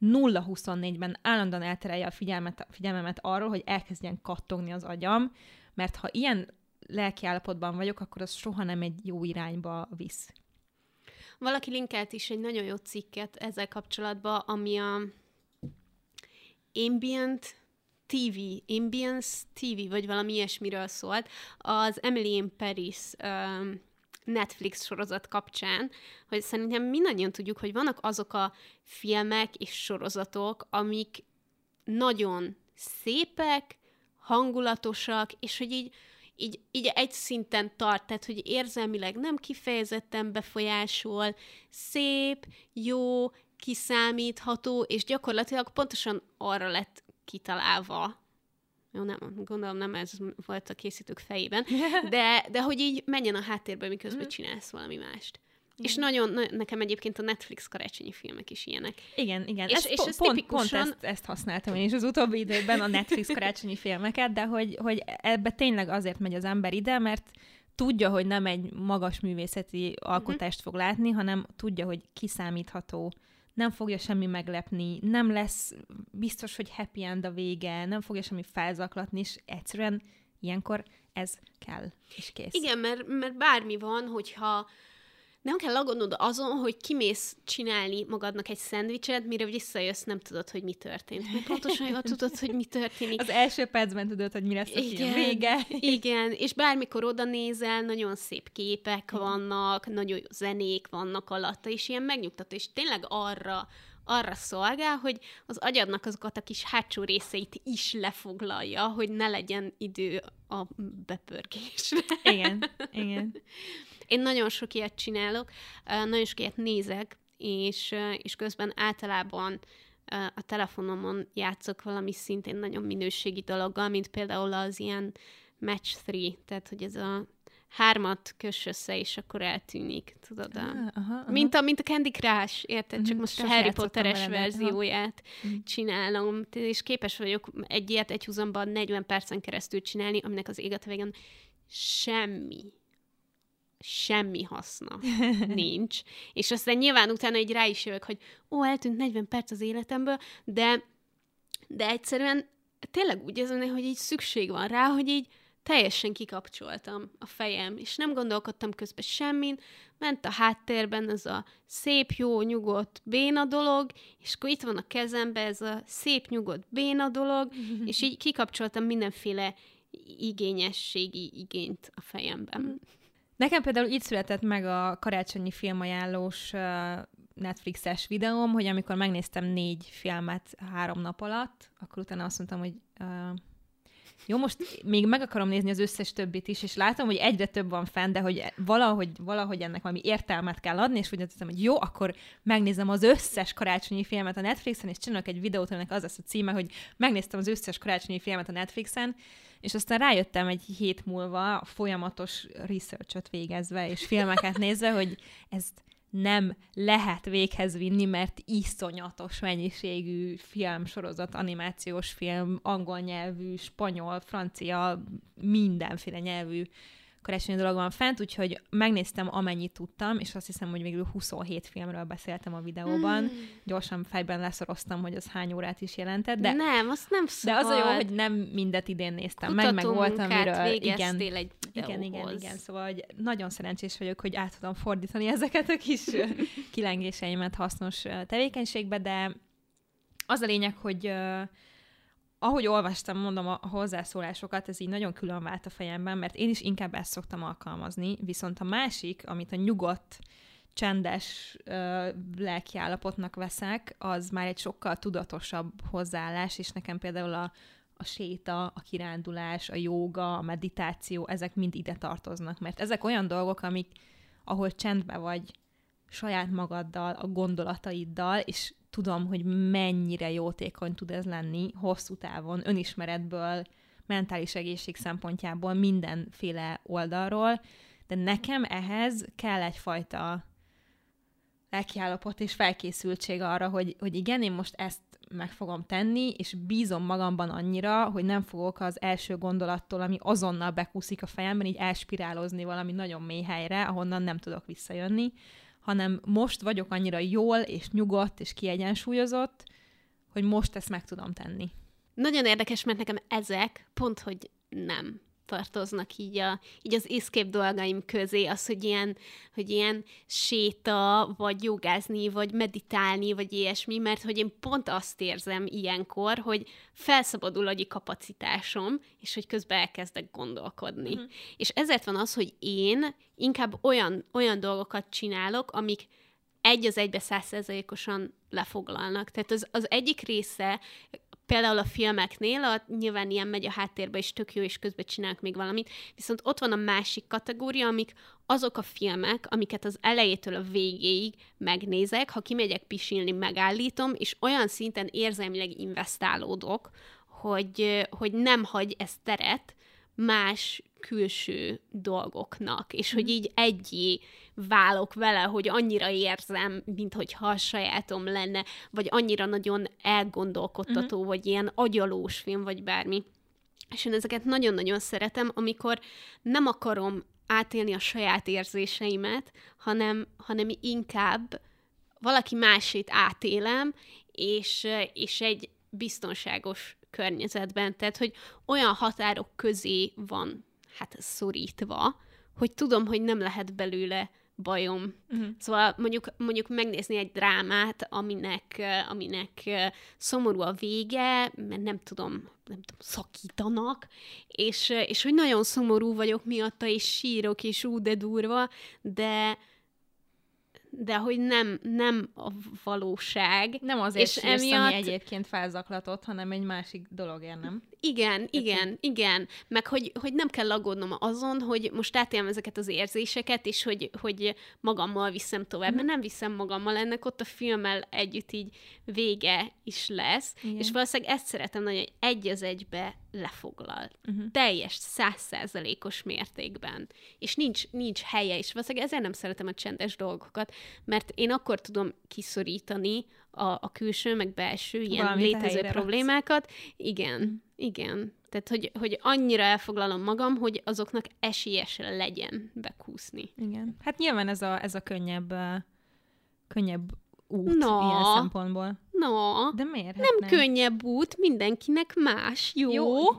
0-24-ben állandóan elterelje a figyelmet, figyelmemet arról, hogy elkezdjen kattogni az agyam, mert ha ilyen lelkiállapotban vagyok, akkor az soha nem egy jó irányba visz. Valaki linkelt is egy nagyon jó cikket ezzel kapcsolatban, ami a ambient TV, ambience TV, vagy valami ilyesmiről szólt, az Emily in Paris um, Netflix sorozat kapcsán, hogy szerintem mindannyian tudjuk, hogy vannak azok a filmek és sorozatok, amik nagyon szépek, hangulatosak, és hogy így, így, így egy szinten tart, tehát hogy érzelmileg nem kifejezetten befolyásol, szép, jó, kiszámítható, és gyakorlatilag pontosan arra lett kitalálva, jó, nem, gondolom nem ez volt a készítők fejében, de, de hogy így menjen a háttérbe, miközben mm. csinálsz valami mást. Igen. És nagyon, na, nekem egyébként a Netflix karácsonyi filmek is ilyenek. Igen, igen. És, ez és ez pont, tipikusan... pont ezt, ezt használtam én is az utóbbi időben, a Netflix karácsonyi filmeket, de hogy, hogy ebbe tényleg azért megy az ember ide, mert tudja, hogy nem egy magas művészeti alkotást uh-huh. fog látni, hanem tudja, hogy kiszámítható, nem fogja semmi meglepni, nem lesz biztos, hogy happy end a vége, nem fogja semmi felzaklatni, és egyszerűen ilyenkor ez kell, és kész. Igen, mert, mert bármi van, hogyha nem kell aggódnod azon, hogy kimész csinálni magadnak egy szendvicset, mire visszajössz, nem tudod, hogy mi történt. Mert pontosan jól tudod, hogy mi történik. Az első percben tudod, hogy mi lesz a igen, film vége. Igen, és bármikor oda nézel, nagyon szép képek vannak, nagyon jó zenék vannak alatta, és ilyen megnyugtató, és tényleg arra arra szolgál, hogy az agyadnak azokat a kis hátsó részeit is lefoglalja, hogy ne legyen idő a bepörgésre. Igen, igen. Én nagyon sok ilyet csinálok, nagyon sok ilyet nézek, és, és közben általában a telefonomon játszok valami szintén nagyon minőségi dologgal, mint például az ilyen Match 3, tehát hogy ez a hármat kös össze, és akkor eltűnik, tudod? A... aha, aha. Mint, a, mint a Candy Crush, érted? Uh-huh. Csak mhm, most a Harry Potteres verzióját uh-huh. csinálom, és képes vagyok egy ilyet egy húzomban 40 percen keresztül csinálni, aminek az éget végén semmi semmi haszna nincs. És aztán nyilván utána egy rá is jövök, hogy ó, eltűnt 40 perc az életemből, de, de egyszerűen tényleg úgy érzem, hogy így szükség van rá, hogy így teljesen kikapcsoltam a fejem, és nem gondolkodtam közben semmin, ment a háttérben ez a szép, jó, nyugodt, béna dolog, és akkor itt van a kezemben ez a szép, nyugodt, béna dolog, és így kikapcsoltam mindenféle igényességi igényt a fejemben. Nekem például így született meg a karácsonyi filmajánlós Netflixes videóm, hogy amikor megnéztem négy filmet három nap alatt, akkor utána azt mondtam, hogy uh, jó, most még meg akarom nézni az összes többit is, és látom, hogy egyre több van fenn, de hogy valahogy, valahogy ennek valami értelmet kell adni, és úgy mondtam, hogy jó, akkor megnézem az összes karácsonyi filmet a Netflixen, és csinálok egy videót, aminek az lesz a címe, hogy megnéztem az összes karácsonyi filmet a Netflixen, és aztán rájöttem egy hét múlva, folyamatos researchot végezve, és filmeket nézve, hogy ezt nem lehet véghez vinni, mert iszonyatos mennyiségű film, sorozat, animációs film, angol nyelvű, spanyol, francia, mindenféle nyelvű karácsonyi dolog van fent, úgyhogy megnéztem amennyit tudtam, és azt hiszem, hogy végül 27 filmről beszéltem a videóban. Mm. Gyorsan fejben leszoroztam, hogy az hány órát is jelentett. De, nem, azt nem szabad. De az a jó, hogy nem mindet idén néztem Kutató meg, meg voltam, miről... Igen, egy igen, igen, igen. Szóval hogy nagyon szerencsés vagyok, hogy át tudom fordítani ezeket a kis kilengéseimet hasznos tevékenységbe, de az a lényeg, hogy ahogy olvastam, mondom, a hozzászólásokat, ez így nagyon külön vált a fejemben, mert én is inkább ezt szoktam alkalmazni, viszont a másik, amit a nyugodt, csendes ö, lelkiállapotnak veszek, az már egy sokkal tudatosabb hozzáállás, és nekem például a, a séta, a kirándulás, a jóga, a meditáció, ezek mind ide tartoznak, mert ezek olyan dolgok, amik, ahol csendben vagy saját magaddal, a gondolataiddal, és tudom, hogy mennyire jótékony tud ez lenni hosszú távon, önismeretből, mentális egészség szempontjából, mindenféle oldalról, de nekem ehhez kell egyfajta lelkiállapot és felkészültség arra, hogy, hogy igen, én most ezt meg fogom tenni, és bízom magamban annyira, hogy nem fogok az első gondolattól, ami azonnal bekúszik a fejemben, így elspirálozni valami nagyon mély helyre, ahonnan nem tudok visszajönni, hanem most vagyok annyira jól és nyugodt és kiegyensúlyozott, hogy most ezt meg tudom tenni. Nagyon érdekes, mert nekem ezek pont, hogy nem tartoznak így, a, így az escape dolgaim közé, az, hogy ilyen, hogy ilyen séta, vagy jogázni, vagy meditálni, vagy ilyesmi, mert hogy én pont azt érzem ilyenkor, hogy felszabadul agyi kapacitásom, és hogy közben elkezdek gondolkodni. Uh-huh. És ezért van az, hogy én inkább olyan, olyan dolgokat csinálok, amik egy az egybe százszerzalékosan lefoglalnak. Tehát az, az egyik része például a filmeknél, a, nyilván ilyen megy a háttérbe, és tök jó, és közben csinálnak még valamit, viszont ott van a másik kategória, amik azok a filmek, amiket az elejétől a végéig megnézek, ha kimegyek pisilni, megállítom, és olyan szinten érzelmileg investálódok, hogy, hogy nem hagy ez teret más külső dolgoknak, és hogy mhm. így egyé válok vele, hogy annyira érzem, mint hogyha a sajátom lenne, vagy annyira nagyon elgondolkodtató, uh-huh. vagy ilyen agyalós film, vagy bármi. És én ezeket nagyon-nagyon szeretem, amikor nem akarom átélni a saját érzéseimet, hanem, hanem inkább valaki másét átélem, és, és egy biztonságos környezetben. Tehát, hogy olyan határok közé van hát szorítva, hogy tudom, hogy nem lehet belőle bajom. Uh-huh. Szóval mondjuk, mondjuk megnézni egy drámát, aminek, aminek szomorú a vége, mert nem tudom, nem tudom, szakítanak, és, és hogy nagyon szomorú vagyok miatta, és sírok, és ú, de durva, de, de hogy nem, nem a valóság. Nem azért és sírsz, emiatt... ami egyébként felzaklatott, hanem egy másik dologért, nem? Igen, igen, igen. Meg hogy, hogy nem kell aggódnom azon, hogy most átélem ezeket az érzéseket, és hogy, hogy magammal viszem tovább, mm. mert nem viszem magammal, ennek ott a filmmel együtt így vége is lesz, igen. és valószínűleg ezt szeretem nagyon, hogy egy az egybe lefoglal. Uh-huh. Teljes, százszázalékos mértékben. És nincs, nincs helye, és valószínűleg ezért nem szeretem a csendes dolgokat, mert én akkor tudom kiszorítani a, a külső, meg belső ilyen Valamit létező problémákat. Igen, uh-huh. igen. Tehát, hogy, hogy annyira elfoglalom magam, hogy azoknak esélyes legyen bekúszni. Igen. Hát nyilván ez a, ez a könnyebb, könnyebb út no. ilyen szempontból. No. De miért? Nem, nem könnyebb út, mindenkinek más, jó? jó.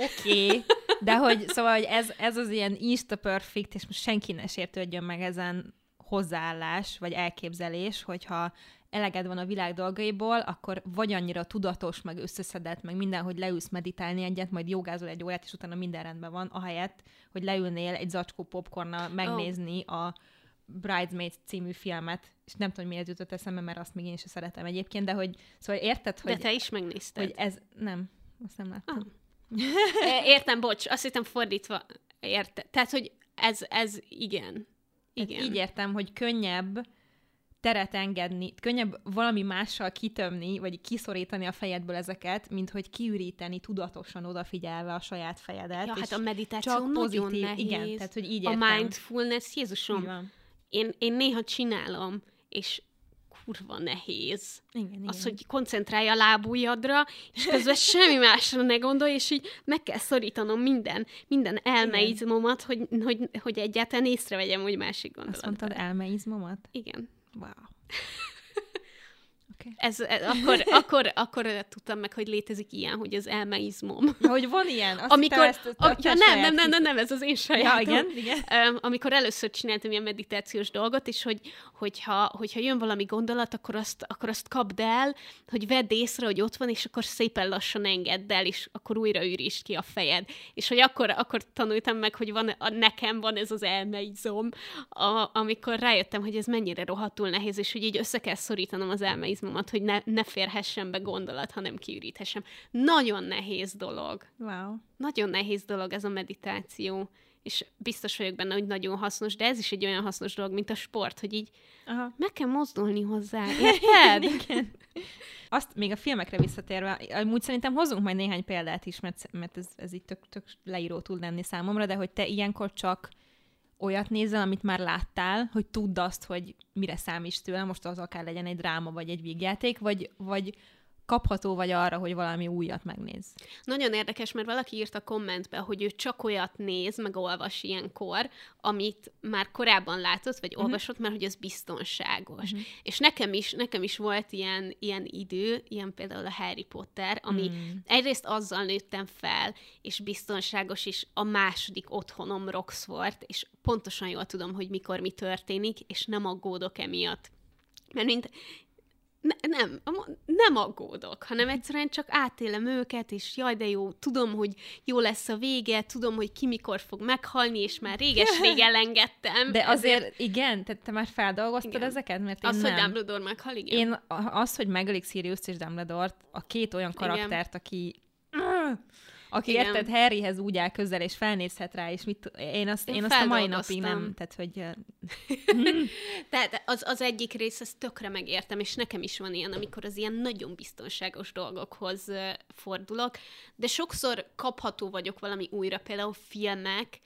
Oké, okay. de hogy szóval, hogy ez, ez az ilyen insta perfect, és most senki ne sértődjön meg ezen hozzáállás, vagy elképzelés, hogyha eleged van a világ dolgaiból, akkor vagy annyira tudatos, meg összeszedett, meg minden, hogy leülsz meditálni egyet, majd jogázol egy órát, és utána minden rendben van, ahelyett, hogy leülnél egy zacskó popcornnal megnézni oh. a Bridesmaids című filmet, és nem tudom, miért jutott eszembe, mert azt még én is szeretem egyébként, de hogy, szóval érted, hogy... De te is megnézted. Hogy ez, nem, azt nem láttam. Ah. Értem, bocs, azt hittem fordítva, érte. Tehát, hogy ez, ez igen. Igen. Hát így értem, hogy könnyebb teret engedni, könnyebb valami mással kitömni, vagy kiszorítani a fejedből ezeket, mint hogy kiüríteni tudatosan odafigyelve a saját fejedet. Ja, hát a meditáció csak pozitív, nagyon nehéz. Igen, tehát hogy így értem. A mindfulness, Jézusom, én, én néha csinálom, és kurva nehéz. Igen, igen. Az, hogy koncentrálj a lábujjadra, és közben semmi másra ne gondolj, és így meg kell szorítanom minden, minden elmeizmomat, hogy, hogy, hogy egyáltalán észrevegyem, hogy másik gondolat. Azt mondtad elmeizmomat? Igen. Wow. Okay. Ez, ez, akkor, akkor, akkor tudtam meg, hogy létezik ilyen, hogy az elmeizmom. Ja, hogy van ilyen? Azt amikor, ezt, a, ja, nem, nem, nem, nem, nem, ez az én sajátom. Ja, igen, igen. Um, amikor először csináltam ilyen meditációs dolgot, és hogy, hogyha, hogyha jön valami gondolat, akkor azt, akkor azt kapd el, hogy vedd észre, hogy ott van, és akkor szépen lassan engedd el, és akkor újra űrítsd ki a fejed. És hogy akkor, akkor tanultam meg, hogy van, a, nekem van ez az elmeizom, a, amikor rájöttem, hogy ez mennyire rohadtul nehéz, és hogy így össze kell szorítanom az elmeizmom magizmomat, hogy ne, ne férhessen be gondolat, hanem kiüríthessem. Nagyon nehéz dolog. Wow. Nagyon nehéz dolog ez a meditáció, és biztos vagyok benne, hogy nagyon hasznos, de ez is egy olyan hasznos dolog, mint a sport, hogy így Aha. meg kell mozdulni hozzá, érted? Igen. Azt még a filmekre visszatérve, amúgy szerintem hozunk majd néhány példát is, mert, mert ez, ez így tök, tök leíró tud lenni számomra, de hogy te ilyenkor csak olyat nézel, amit már láttál, hogy tudd azt, hogy mire számíts tőle, most az akár legyen egy dráma vagy egy vígjáték, vagy, vagy kapható vagy arra, hogy valami újat megnéz. Nagyon érdekes, mert valaki írt a kommentbe, hogy ő csak olyat néz, meg olvas ilyenkor, amit már korábban látott, vagy uh-huh. olvasott, mert hogy ez biztonságos. Uh-huh. És nekem is, nekem is volt ilyen, ilyen idő, ilyen például a Harry Potter, ami uh-huh. egyrészt azzal nőttem fel, és biztonságos is a második otthonom Roxford, és pontosan jól tudom, hogy mikor mi történik, és nem aggódok emiatt. Mert mint ne, nem, nem aggódok, hanem egyszerűen csak átélem őket, és jaj, de jó, tudom, hogy jó lesz a vége, tudom, hogy ki mikor fog meghalni, és már réges-rég elengedtem. De azért, ezért... igen, te, te már feldolgoztad igen. ezeket? Mert én az, nem. hogy Dumbledore meghal, igen. Én az, hogy megölik Sirius és Dumbledore-t, a két olyan karaktert, igen. aki aki Igen. érted, Harryhez úgy áll közel, és felnézhet rá, és mit, én azt, én, én azt a mai napig nem, tehát hogy... tehát az, az egyik rész, ezt tökre megértem, és nekem is van ilyen, amikor az ilyen nagyon biztonságos dolgokhoz fordulok, de sokszor kapható vagyok valami újra, például filmek,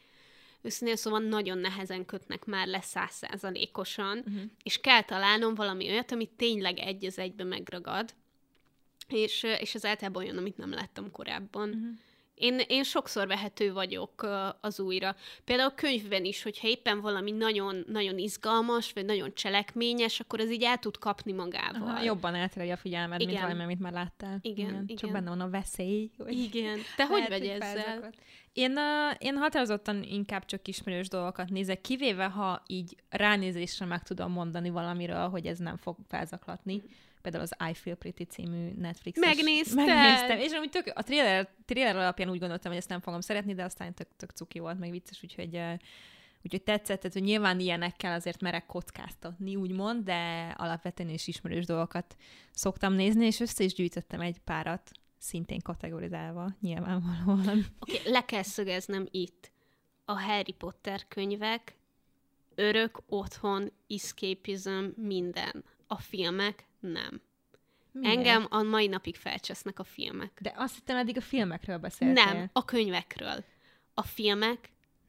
őszintén szóval nagyon nehezen kötnek már le százszázalékosan, uh-huh. és kell találnom valami olyat, ami tényleg egy az egybe megragad, és, és ez általában olyan, amit nem láttam korábban. Uh-huh. Én, én sokszor vehető vagyok az újra. Például könyvben is, hogyha éppen valami nagyon, nagyon izgalmas, vagy nagyon cselekményes, akkor az így el tud kapni magával. Aha, jobban elterelje a figyelmed, igen. mint valami, amit már láttál. Igen, igen. igen. Csak benne van a veszély. Hogy igen. Te hogy vagy ezzel? Én, uh, én határozottan inkább csak ismerős dolgokat nézek, kivéve ha így ránézésre meg tudom mondani valamiről, hogy ez nem fog felzaklatni például az I Feel Pretty című Netflix. Megnéztem! Megnéztem, és amúgy tök, a trailer, trailer alapján úgy gondoltam, hogy ezt nem fogom szeretni, de aztán tök, tök cuki volt, meg vicces, úgyhogy Úgyhogy tetszett, tehát, hogy nyilván ilyenekkel azért merek kockáztatni, úgymond, de alapvetően is ismerős dolgokat szoktam nézni, és össze is gyűjtöttem egy párat, szintén kategorizálva, nyilvánvalóan. Oké, okay, le kell szögeznem itt. A Harry Potter könyvek, örök otthon, escapism, minden. A filmek nem. Miért? Engem a mai napig felcsesznek a filmek. De azt hittem, eddig a filmekről beszéltél. Nem, a könyvekről. A filmek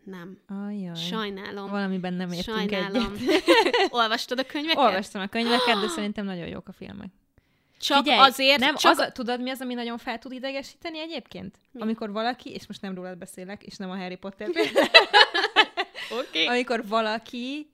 nem. Ajaj. Sajnálom. Valamiben nem értünk Sajnálom. egyet. Olvastad a könyveket? Olvastam a könyveket, de szerintem nagyon jók a filmek. Csak Figyelj, azért... Nem, csak... Az, tudod, mi az, ami nagyon fel tud idegesíteni egyébként? Mi? Amikor valaki, és most nem rólad beszélek, és nem a Harry Potter. okay. Amikor valaki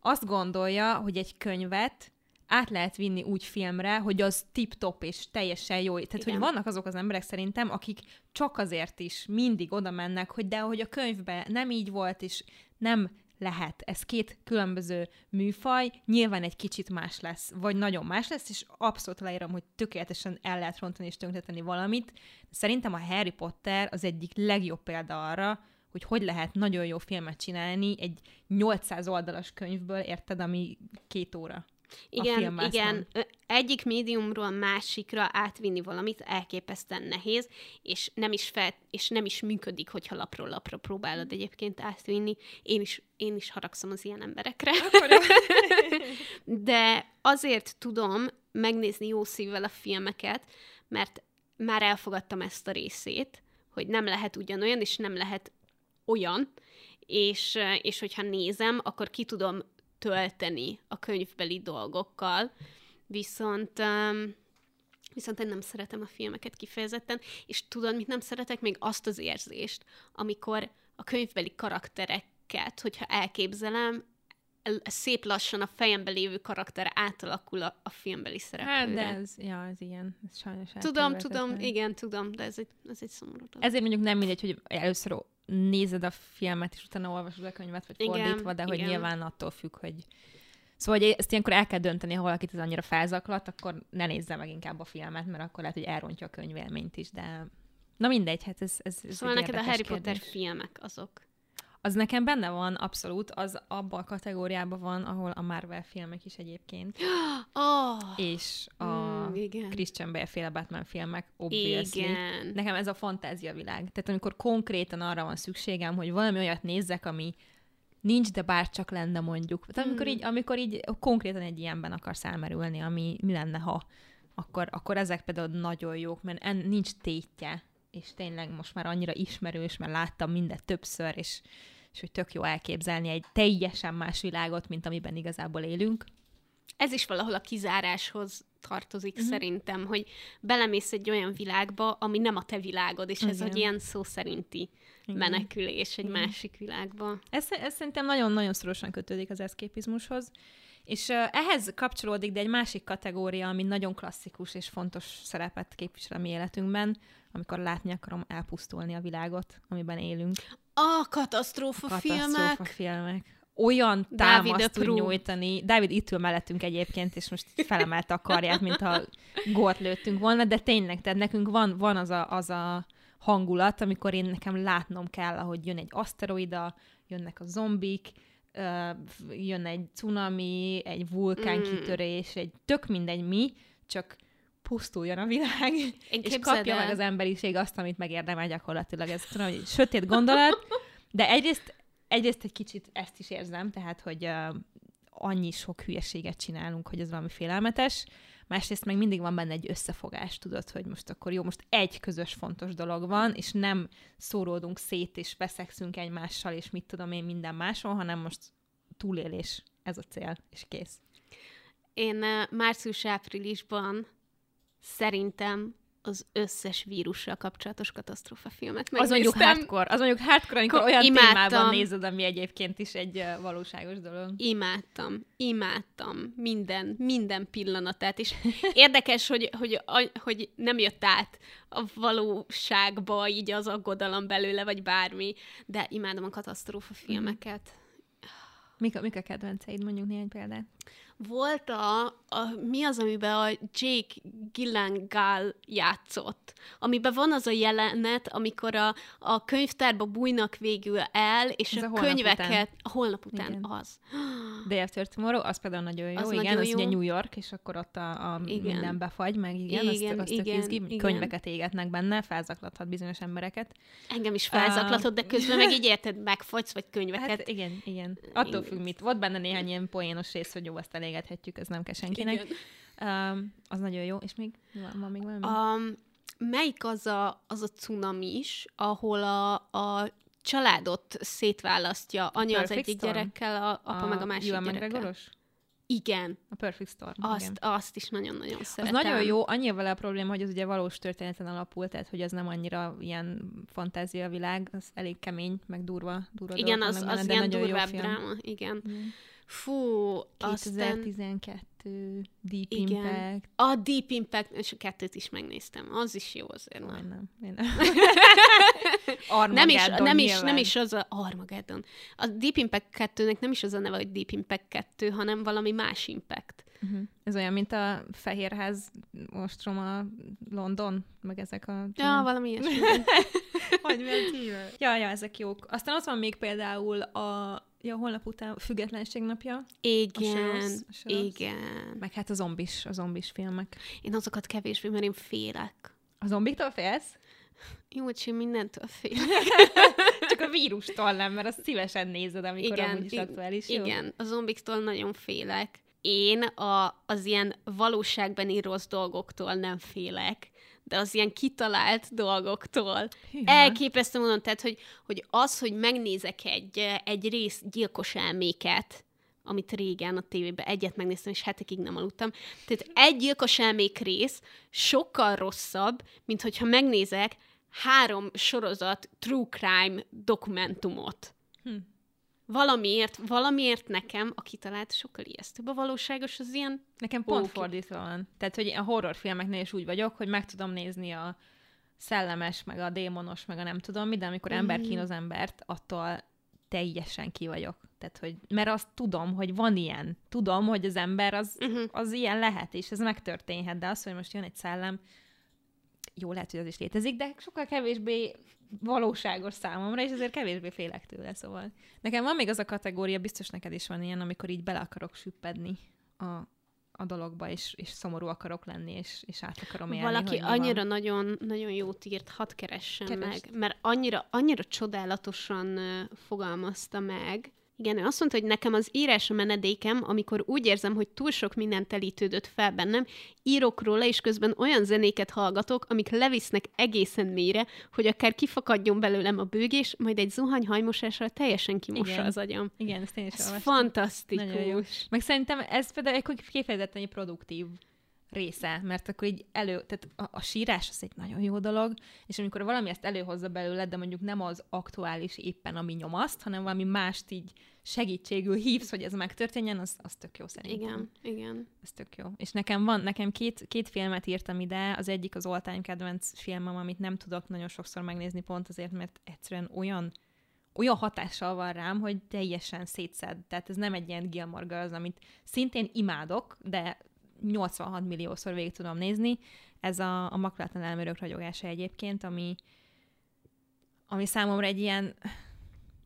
azt gondolja, hogy egy könyvet át lehet vinni úgy filmre, hogy az tip-top és teljesen jó. Tehát, Igen. hogy vannak azok az emberek szerintem, akik csak azért is mindig oda mennek, hogy de hogy a könyvben nem így volt, és nem lehet. Ez két különböző műfaj, nyilván egy kicsit más lesz, vagy nagyon más lesz, és abszolút leírom, hogy tökéletesen el lehet rontani és tönkretenni valamit. Szerintem a Harry Potter az egyik legjobb példa arra, hogy hogy lehet nagyon jó filmet csinálni egy 800 oldalas könyvből, érted, ami két óra. Igen, igen. Egyik médiumról másikra átvinni valamit elképesztően nehéz, és nem is, fel, és nem is működik, hogyha lapról lapra próbálod egyébként átvinni. Én is, én is haragszom az ilyen emberekre. De azért tudom megnézni jó szívvel a filmeket, mert már elfogadtam ezt a részét, hogy nem lehet ugyanolyan, és nem lehet olyan, és, és hogyha nézem, akkor ki tudom tölteni a könyvbeli dolgokkal, viszont um, viszont én nem szeretem a filmeket kifejezetten, és tudod, mit nem szeretek? Még azt az érzést, amikor a könyvbeli karaktereket, hogyha elképzelem, szép lassan a fejembe lévő karakter átalakul a, a filmbeli szereplőre. Hát, de ez, ja, ez ilyen, ez sajnos Tudom, tudom, igen, tudom, de ez egy, ez egy szomorú dolog. Ezért mondjuk nem mindegy, hogy először nézed a filmet, és utána olvasod a könyvet, vagy igen, fordítva, de hogy igen. nyilván attól függ, hogy Szóval hogy ezt ilyenkor el kell dönteni, ha valakit ez annyira felzaklat, akkor ne nézze meg inkább a filmet, mert akkor lehet, hogy elrontja a könyvélményt is, de na mindegy, hát ez, ez, ez Szóval neked a Harry kérdés. Potter filmek azok. Az nekem benne van, abszolút, az abban a kategóriában van, ahol a Marvel filmek is egyébként. Oh, és a mm, igen. Christian Bale féle Batman filmek, obviously. Igen. Nekem ez a fantázia világ. Tehát amikor konkrétan arra van szükségem, hogy valami olyat nézzek, ami nincs, de bár csak lenne mondjuk. Tehát amikor, mm. így, amikor így konkrétan egy ilyenben akarsz elmerülni, ami mi lenne, ha, akkor, akkor ezek például nagyon jók, mert en, nincs tétje, és tényleg most már annyira ismerős, mert láttam mindet többször, és és hogy tök jó elképzelni egy teljesen más világot, mint amiben igazából élünk. ez is valahol a kizáráshoz tartozik uh-huh. szerintem, hogy belemész egy olyan világba, ami nem a te világod, és Igen. ez egy ilyen szó szerinti Igen. menekülés egy Igen. másik világba. Ez, ez szerintem nagyon-nagyon szorosan kötődik az eszképizmushoz. És uh, ehhez kapcsolódik, de egy másik kategória, ami nagyon klasszikus és fontos szerepet képvisel a mi életünkben, amikor látni akarom elpusztulni a világot, amiben élünk. A katasztrófa, katasztrófa filmek. filmek olyan támaszt tud nyújtani. Dávid itt ül mellettünk egyébként, és most felemelte a karját, mintha gót lőttünk volna, de tényleg, tehát nekünk van, van az, a, az a hangulat, amikor én nekem látnom kell, ahogy jön egy aszteroida, jönnek a zombik, jön egy cunami, egy vulkánkitörés, mm. egy tök mindegy mi, csak pusztuljon a világ, Én és kapja el. meg az emberiség azt, amit megérdemel gyakorlatilag. Ez tudom, hogy sötét gondolat, de egyrészt egyrészt egy kicsit ezt is érzem, tehát, hogy uh, annyi sok hülyeséget csinálunk, hogy ez valami félelmetes, másrészt meg mindig van benne egy összefogás, tudod, hogy most akkor jó, most egy közös fontos dolog van, és nem szóródunk szét, és veszekszünk egymással, és mit tudom én minden máson, hanem most túlélés, ez a cél, és kész. Én március-áprilisban szerintem az összes vírussal kapcsolatos katasztrófa filmet Az mondjuk hardcore, az mondjuk hardcore, amikor olyan imádtam. témában nézed, ami egyébként is egy uh, valóságos dolog. Imádtam, imádtam minden, minden pillanatát, és érdekes, hogy, hogy, hogy nem jött át a valóságba így az aggodalom belőle, vagy bármi, de imádom a katasztrófa filmeket. Mm. Mik a, mik a kedvenceid, mondjuk néhány példát? Volt a, a, mi az, amiben a Jake Gyllenhaal játszott, amiben van az a jelenet, amikor a, a könyvtárba bújnak végül el, és Ez a, a könyveket után. a holnap után igen. az. Day After Tomorrow, az például nagyon jó, az igen, nagyon az jó. ugye New York, és akkor ott a, a igen. minden befagy, meg igen, igen azt, azt igen, izgi, igen. könyveket égetnek benne, felzaklathat bizonyos embereket. Engem is felzaklatod, uh, de közben meg így érted, megfagysz, vagy könyveket. Hát igen, igen. Attól függ, mit. Volt benne néhány ilyen poénos rész, hogy jó, azt elég elégethetjük, ez nem kell senkinek. Um, az nagyon jó, és még van, van még valami? Um, melyik az a, az a is, ahol a, a családot szétválasztja, anya Perfect az egyik Storm? gyerekkel, a, apa a meg a másik Ewan gyerekkel. McGregoros? Igen. A Perfect Storm. Azt, igen. azt is nagyon-nagyon szeretem. Az nagyon jó, annyi vele a probléma, hogy az ugye valós történeten alapul, tehát hogy az nem annyira ilyen fantáziavilág, az elég kemény, meg durva, durva Igen, az, az, az ilyen durvább dráma, igen. Mm. Fú, 2012, aztán... Deep igen. Impact. A Deep Impact, és a kettőt is megnéztem. Az is jó azért. Nem, nem. nem, is, nem, is, nem is az a Armageddon. A Deep Impact 2-nek nem is az a neve, hogy Deep Impact 2, hanem valami más Impact. Uh-huh. Ez olyan, mint a Fehérház, ostrom a London, meg ezek a... Ja, valami ilyesmi. hogy Ja, ja, ezek jók. Aztán ott van még például a ja, holnap után függetlenség napja. Igen, a sorosz, a igen. Meg hát a zombis, a zombis filmek. Én azokat kevésbé, mert én félek. A zombiktól félsz? Jó, hogy mindentől félek. Csak a vírustól nem, mert azt szívesen nézed, amikor igen, amúgy is aktuális. Jó? Igen, a zombiktól nagyon félek. Én a, az ilyen valóságban rossz dolgoktól nem félek, de az ilyen kitalált dolgoktól. Elképesztő mondom, tehát, hogy, hogy az, hogy megnézek egy, egy rész gyilkos elméket, amit régen a tévében egyet megnéztem, és hetekig nem aludtam. Tehát egy gyilkos elmék rész sokkal rosszabb, mint hogyha megnézek három sorozat true crime dokumentumot. Hm valamiért, valamiért nekem a kitalált sokkal ijesztőbb. A valóságos az ilyen... Nekem pont okay. fordítva van. Tehát, hogy a horrorfilmeknél is úgy vagyok, hogy meg tudom nézni a szellemes, meg a démonos, meg a nem tudom mi, de amikor mm. ember kínoz embert, attól teljesen ki vagyok. Tehát, hogy, mert azt tudom, hogy van ilyen. Tudom, hogy az ember az, uh-huh. az ilyen lehet, és ez megtörténhet, de az, hogy most jön egy szellem, jó, lehet, hogy az is létezik, de sokkal kevésbé valóságos számomra, és ezért kevésbé félek tőle, szóval. Nekem van még az a kategória, biztos neked is van ilyen, amikor így bele akarok süppedni a, a dologba, és, és szomorú akarok lenni, és, és át akarom élni. Valaki annyira nagyon, nagyon jót írt, hadd keressen Keresd. meg, mert annyira, annyira csodálatosan fogalmazta meg, Igen, ő azt mondta, hogy nekem az írás a menedékem, amikor úgy érzem, hogy túl sok minden telítődött fel bennem, írok róla, és közben olyan zenéket hallgatok, amik levisznek egészen mélyre, hogy akár kifakadjon belőlem a bőgés, majd egy zuhany hajmosással teljesen kimossa Igen. az agyam. Igen, ezt én is Ez fantasztikus. Nagyon jó. Meg szerintem ez például egy kifejezetten produktív része, mert akkor így elő, tehát a, a sírás az egy nagyon jó dolog, és amikor valami ezt előhozza belőle, de mondjuk nem az aktuális éppen, ami nyomaszt, hanem valami mást így segítségül hívsz, hogy ez megtörténjen, az, az tök jó szerintem. Igen, igen. Ez tök jó. És nekem van, nekem két, két filmet írtam ide, az egyik az all-time kedvenc filmem, amit nem tudok nagyon sokszor megnézni pont azért, mert egyszerűen olyan olyan hatással van rám, hogy teljesen szétszed. Tehát ez nem egy ilyen Gilmore Girls, amit szintén imádok, de 86 milliószor végig tudom nézni. Ez a, a makulátlan elmérők ragyogása egyébként, ami, ami számomra egy ilyen,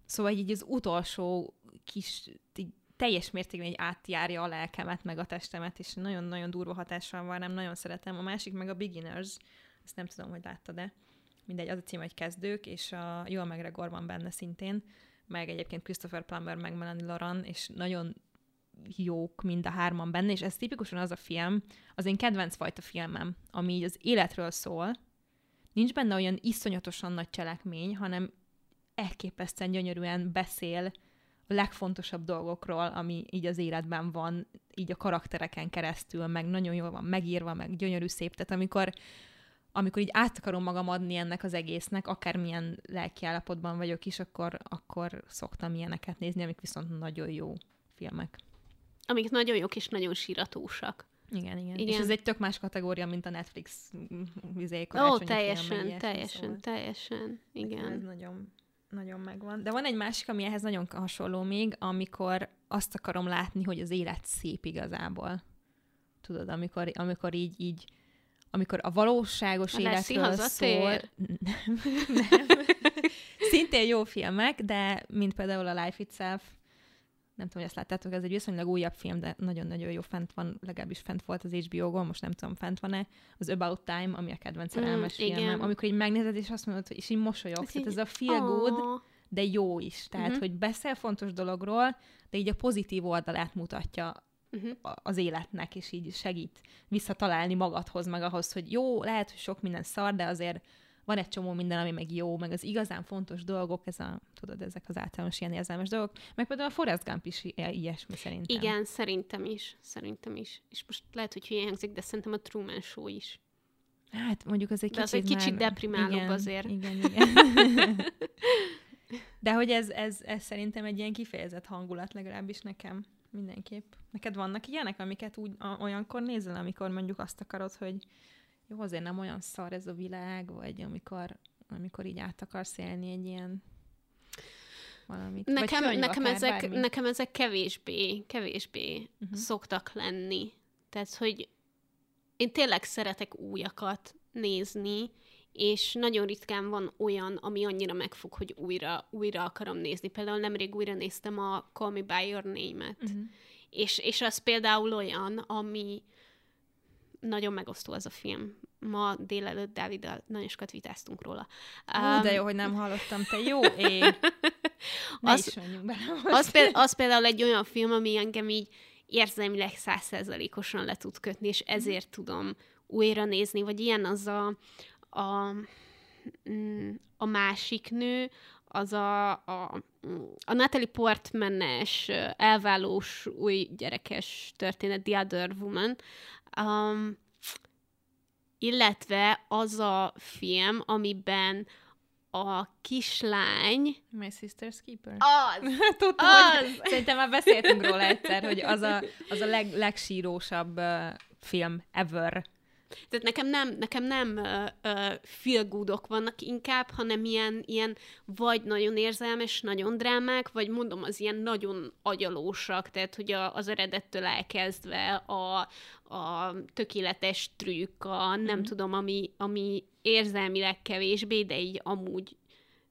szóval így az utolsó kis, így teljes mértékben egy átjárja a lelkemet, meg a testemet, és nagyon-nagyon durva hatással van, nem nagyon szeretem. A másik meg a Beginners, ezt nem tudom, hogy láttad-e. Mindegy, az a cím, hogy kezdők, és a Joel McGregor van benne szintén, meg egyébként Christopher Plummer, meg Melanie Laran, és nagyon jók mind a hárman benne, és ez tipikusan az a film, az én kedvenc fajta filmem, ami így az életről szól, nincs benne olyan iszonyatosan nagy cselekmény, hanem elképesztően gyönyörűen beszél a legfontosabb dolgokról, ami így az életben van, így a karaktereken keresztül, meg nagyon jól van megírva, meg gyönyörű szép. Tehát amikor, amikor így át akarom magam adni ennek az egésznek, akármilyen lelkiállapotban vagyok is, akkor, akkor szoktam ilyeneket nézni, amik viszont nagyon jó filmek amik nagyon jók és nagyon síratósak. Igen, igen, igen. És ez egy tök más kategória, mint a Netflix vizé Ó, teljesen, film, teljesen, szóval. teljesen, igen. Ez nagyon, nagyon megvan. De van egy másik, ami ehhez nagyon hasonló még, amikor azt akarom látni, hogy az élet szép igazából. Tudod, amikor, amikor így, így amikor a valóságos a életről szól... Nem, nem. Szintén jó filmek, de mint például a Life Itself, nem tudom, hogy ezt láttátok, ez egy viszonylag újabb film, de nagyon-nagyon jó fent van, legalábbis fent volt az HBO-gon, most nem tudom, fent van-e, az About Time, ami a kedvenc szerelmes mm, filmem, amikor így megnézed, és azt mondod, hogy és így mosolyogsz, tehát ez a feel good, oh. de jó is. Tehát, uh-huh. hogy beszél fontos dologról, de így a pozitív oldalát mutatja uh-huh. az életnek, és így segít visszatalálni magadhoz, meg ahhoz, hogy jó, lehet, hogy sok minden szar, de azért van egy csomó minden, ami meg jó, meg az igazán fontos dolgok, ez a, tudod, ezek az általános ilyen érzelmes dolgok, meg például a Forrest Gump is ilyesmi szerintem. Igen, szerintem is, szerintem is. És most lehet, hogy hülye hangzik, de szerintem a Truman Show is. Hát mondjuk az egy de kicsit az egy kicsit már... deprimálóbb igen, azért. Igen, igen. de hogy ez, ez, ez szerintem egy ilyen kifejezett hangulat legalábbis nekem mindenképp. Neked vannak ilyenek, amiket úgy a, olyankor nézel, amikor mondjuk azt akarod, hogy jó, azért nem olyan szar ez a világ, vagy amikor, amikor így át akarsz élni egy ilyen valamit. Nekem, könyv, nekem, ezek, nekem ezek kevésbé, kevésbé uh-huh. szoktak lenni. Tehát, hogy én tényleg szeretek újakat nézni, és nagyon ritkán van olyan, ami annyira megfog, hogy újra, újra akarom nézni. Például nemrég újra néztem a Call Me By Your Name-et, uh-huh. és, és az például olyan, ami, nagyon megosztó az a film. Ma délelőtt Dáviddal nagyon sokat vitáztunk róla. Um, de jó, hogy nem hallottam, te jó ég. Ne az, is az, például, az például egy olyan film, ami engem így érzelmileg százszerzalékosan le tud kötni, és ezért tudom újra nézni, vagy ilyen az a, a, mm, a másik nő, az a, a, a Natalie Portman-es elválós új gyerekes történet, The Other Woman, Um, illetve az a film, amiben a kislány... My Sister's Keeper? Az! Tudtam, az! Hogy, szerintem már beszéltünk róla egyszer, hogy az a, az a leg, legsírósabb uh, film ever. Tehát nekem nem, nekem nem feel goodok vannak inkább, hanem ilyen, ilyen vagy nagyon érzelmes, nagyon drámák, vagy mondom, az ilyen nagyon agyalósak, tehát hogy a, az eredettől elkezdve a, a tökéletes trükk, a nem mm-hmm. tudom, ami, ami érzelmileg kevésbé, de így amúgy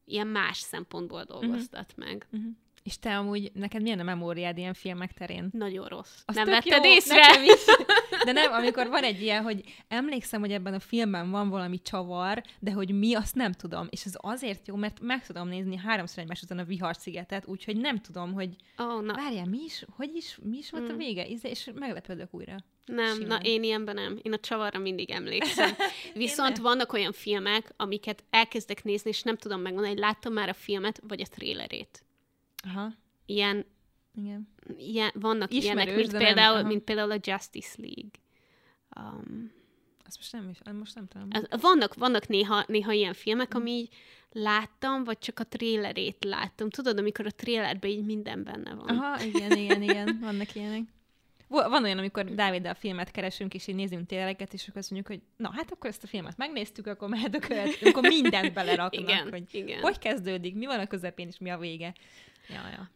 ilyen más szempontból dolgoztat mm-hmm. meg. Mm-hmm. És te amúgy, neked milyen a memóriád ilyen filmek terén? Nagyon rossz. Az nem vetted jó, észre? nekem is. De nem, amikor van egy ilyen, hogy emlékszem, hogy ebben a filmben van valami csavar, de hogy mi, azt nem tudom. És ez azért jó, mert meg tudom nézni háromszor egymás után a Vihar-szigetet, úgyhogy nem tudom, hogy Ó, na, várjál, mi is, hogy is, mi is volt a Mm. vége? Íze- És meglepődök újra. nem, simán. na én ilyenben nem. Én a csavarra mindig emlékszem. Viszont vannak olyan filmek, amiket elkezdek nézni, és nem tudom megmondani, hogy láttam már a filmet, vagy a trélerét. Aha, Ilyen, igen. ilyen vannak Ismerős, ilyenek, mint nem, például, aha. mint például a Justice League. Um, Azt most nem is, most nem tudom. Ez- Vannak, vannak néha, néha ilyen filmek, ami így láttam, vagy csak a trélerét láttam. Tudod, amikor a trélerben így minden benne van. Aha, igen, igen, igen, vannak ilyenek. Van olyan, amikor Dáviddal filmet keresünk, és így nézünk ténylegeket, és akkor azt mondjuk, hogy na, hát akkor ezt a filmet megnéztük, akkor mehet a követ, akkor mindent beleraknak, igen, hogy igen. hogy kezdődik, mi van a közepén, és mi a vége. Ja, ja.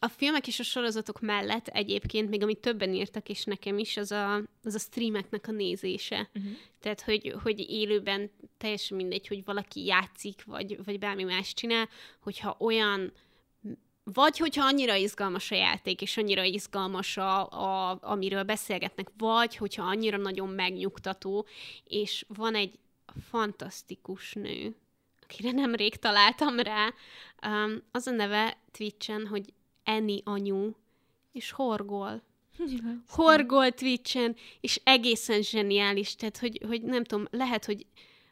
A filmek és a sorozatok mellett egyébként, még amit többen írtak, és nekem is, az a, az a streameknek a nézése. Uh-huh. Tehát, hogy, hogy élőben teljesen mindegy, hogy valaki játszik, vagy, vagy bármi más csinál, hogyha olyan vagy hogyha annyira izgalmas a játék, és annyira izgalmas, a, a, amiről beszélgetnek, vagy hogyha annyira nagyon megnyugtató, és van egy fantasztikus nő, akire nemrég találtam rá, um, az a neve Twitchen, hogy Eni anyu, és horgol. Horgol Twitchen, és egészen zseniális, tehát hogy, hogy nem tudom, lehet, hogy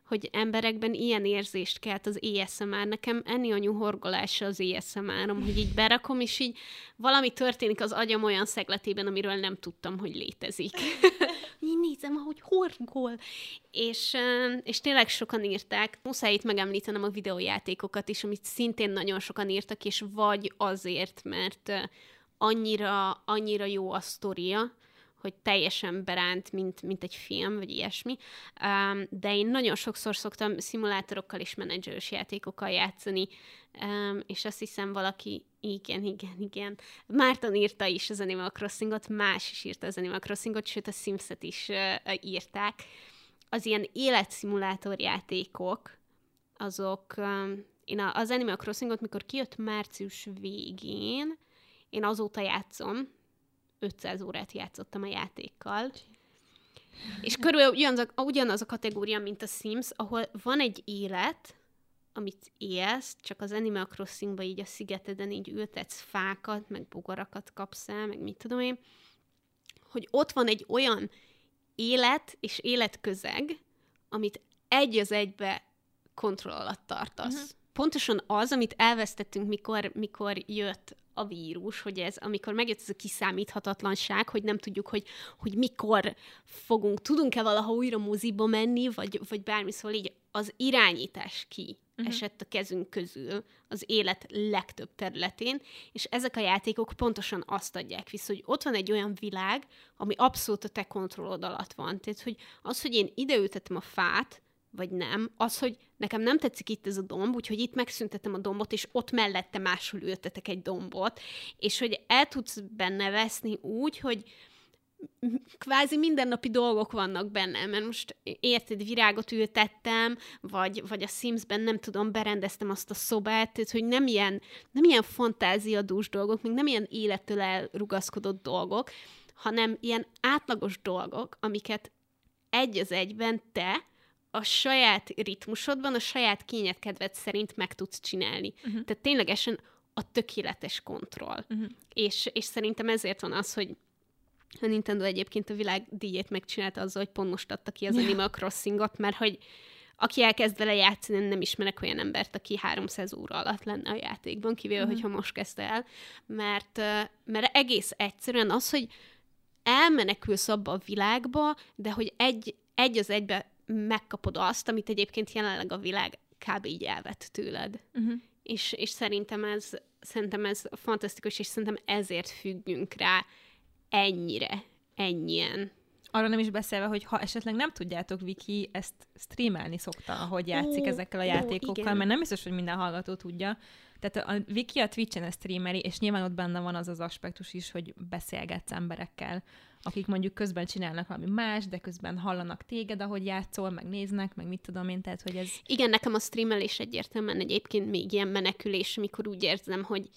hogy emberekben ilyen érzést kelt az ASMR. Nekem enni anyu horgolása az asmr hogy így berakom, és így valami történik az agyam olyan szegletében, amiről nem tudtam, hogy létezik. így nézem, ahogy horgol. És, és tényleg sokan írták. Muszáj itt megemlítenem a videójátékokat is, amit szintén nagyon sokan írtak, és vagy azért, mert annyira, annyira jó a sztoria, hogy teljesen beránt, mint, mint egy film, vagy ilyesmi. Um, de én nagyon sokszor szoktam szimulátorokkal és menedzseres játékokkal játszani, um, és azt hiszem valaki, igen, igen, igen. Márton írta is az Animal Crossingot, más is írta az Animal Crossingot, sőt a Simset is uh, írták. Az ilyen életszimulátor játékok, azok, um, én az Animal Crossingot, mikor kijött március végén, én azóta játszom, 500 órát játszottam a játékkal. És körülbelül ugyanaz a, ugyanaz a kategória, mint a Sims, ahol van egy élet, amit élsz, csak az Animal Crossingba így a szigeteden így ültetsz fákat, meg bogarakat kapsz el, meg mit tudom én, hogy ott van egy olyan élet és életközeg, amit egy az egybe kontroll alatt tartasz. Uh-huh. Pontosan az, amit elvesztettünk, mikor, mikor jött a vírus, hogy ez, amikor megjött ez a kiszámíthatatlanság, hogy nem tudjuk, hogy, hogy mikor fogunk, tudunk-e valaha újra moziba menni, vagy, vagy bármi, szóval így az irányítás ki uh-huh. esett a kezünk közül az élet legtöbb területén, és ezek a játékok pontosan azt adják vissza, hogy ott van egy olyan világ, ami abszolút a te kontrollod alatt van. Tehát, hogy az, hogy én ideültetem a fát, vagy nem, az, hogy nekem nem tetszik itt ez a domb, úgyhogy itt megszüntetem a dombot, és ott mellette máshol ültetek egy dombot, és hogy el tudsz benne veszni úgy, hogy kvázi mindennapi dolgok vannak benne, mert most érted, virágot ültettem, vagy, vagy a Simsben nem tudom, berendeztem azt a szobát, tehát hogy nem ilyen, nem ilyen fantáziadús dolgok, még nem ilyen élettől elrugaszkodott dolgok, hanem ilyen átlagos dolgok, amiket egy az egyben te a saját ritmusodban, a saját kényedkedved szerint meg tudsz csinálni. Uh-huh. Tehát ténylegesen a tökéletes kontroll. Uh-huh. És, és szerintem ezért van az, hogy a Nintendo egyébként a világ díjét megcsinálta azzal, hogy pont most adta ki az Animal Crossingot, mert hogy aki elkezd vele játszani, nem ismerek olyan embert, aki 300 óra alatt lenne a játékban, kivéve, uh-huh. hogyha most kezdte el, mert, mert egész egyszerűen az, hogy elmenekülsz abba a világba, de hogy egy, egy az egybe megkapod azt, amit egyébként jelenleg a világ kb. így elvett tőled. Uh-huh. És, és szerintem ez, szerintem ez fantasztikus, és szerintem ezért függünk rá ennyire, ennyien. Arra nem is beszélve, hogy ha esetleg nem tudjátok, Viki ezt streamelni szokta, ahogy játszik Ó, ezekkel a ó, játékokkal, igen. mert nem biztos, hogy minden hallgató tudja. Tehát a Viki a Twitch-en streameli, és nyilván ott benne van az az aspektus is, hogy beszélgetsz emberekkel, akik mondjuk közben csinálnak valami más, de közben hallanak téged, ahogy játszol, meg néznek, meg mit tudom én, tehát hogy ez... Igen, nekem a streamelés egyértelműen egyébként még ilyen menekülés, amikor úgy érzem, hogy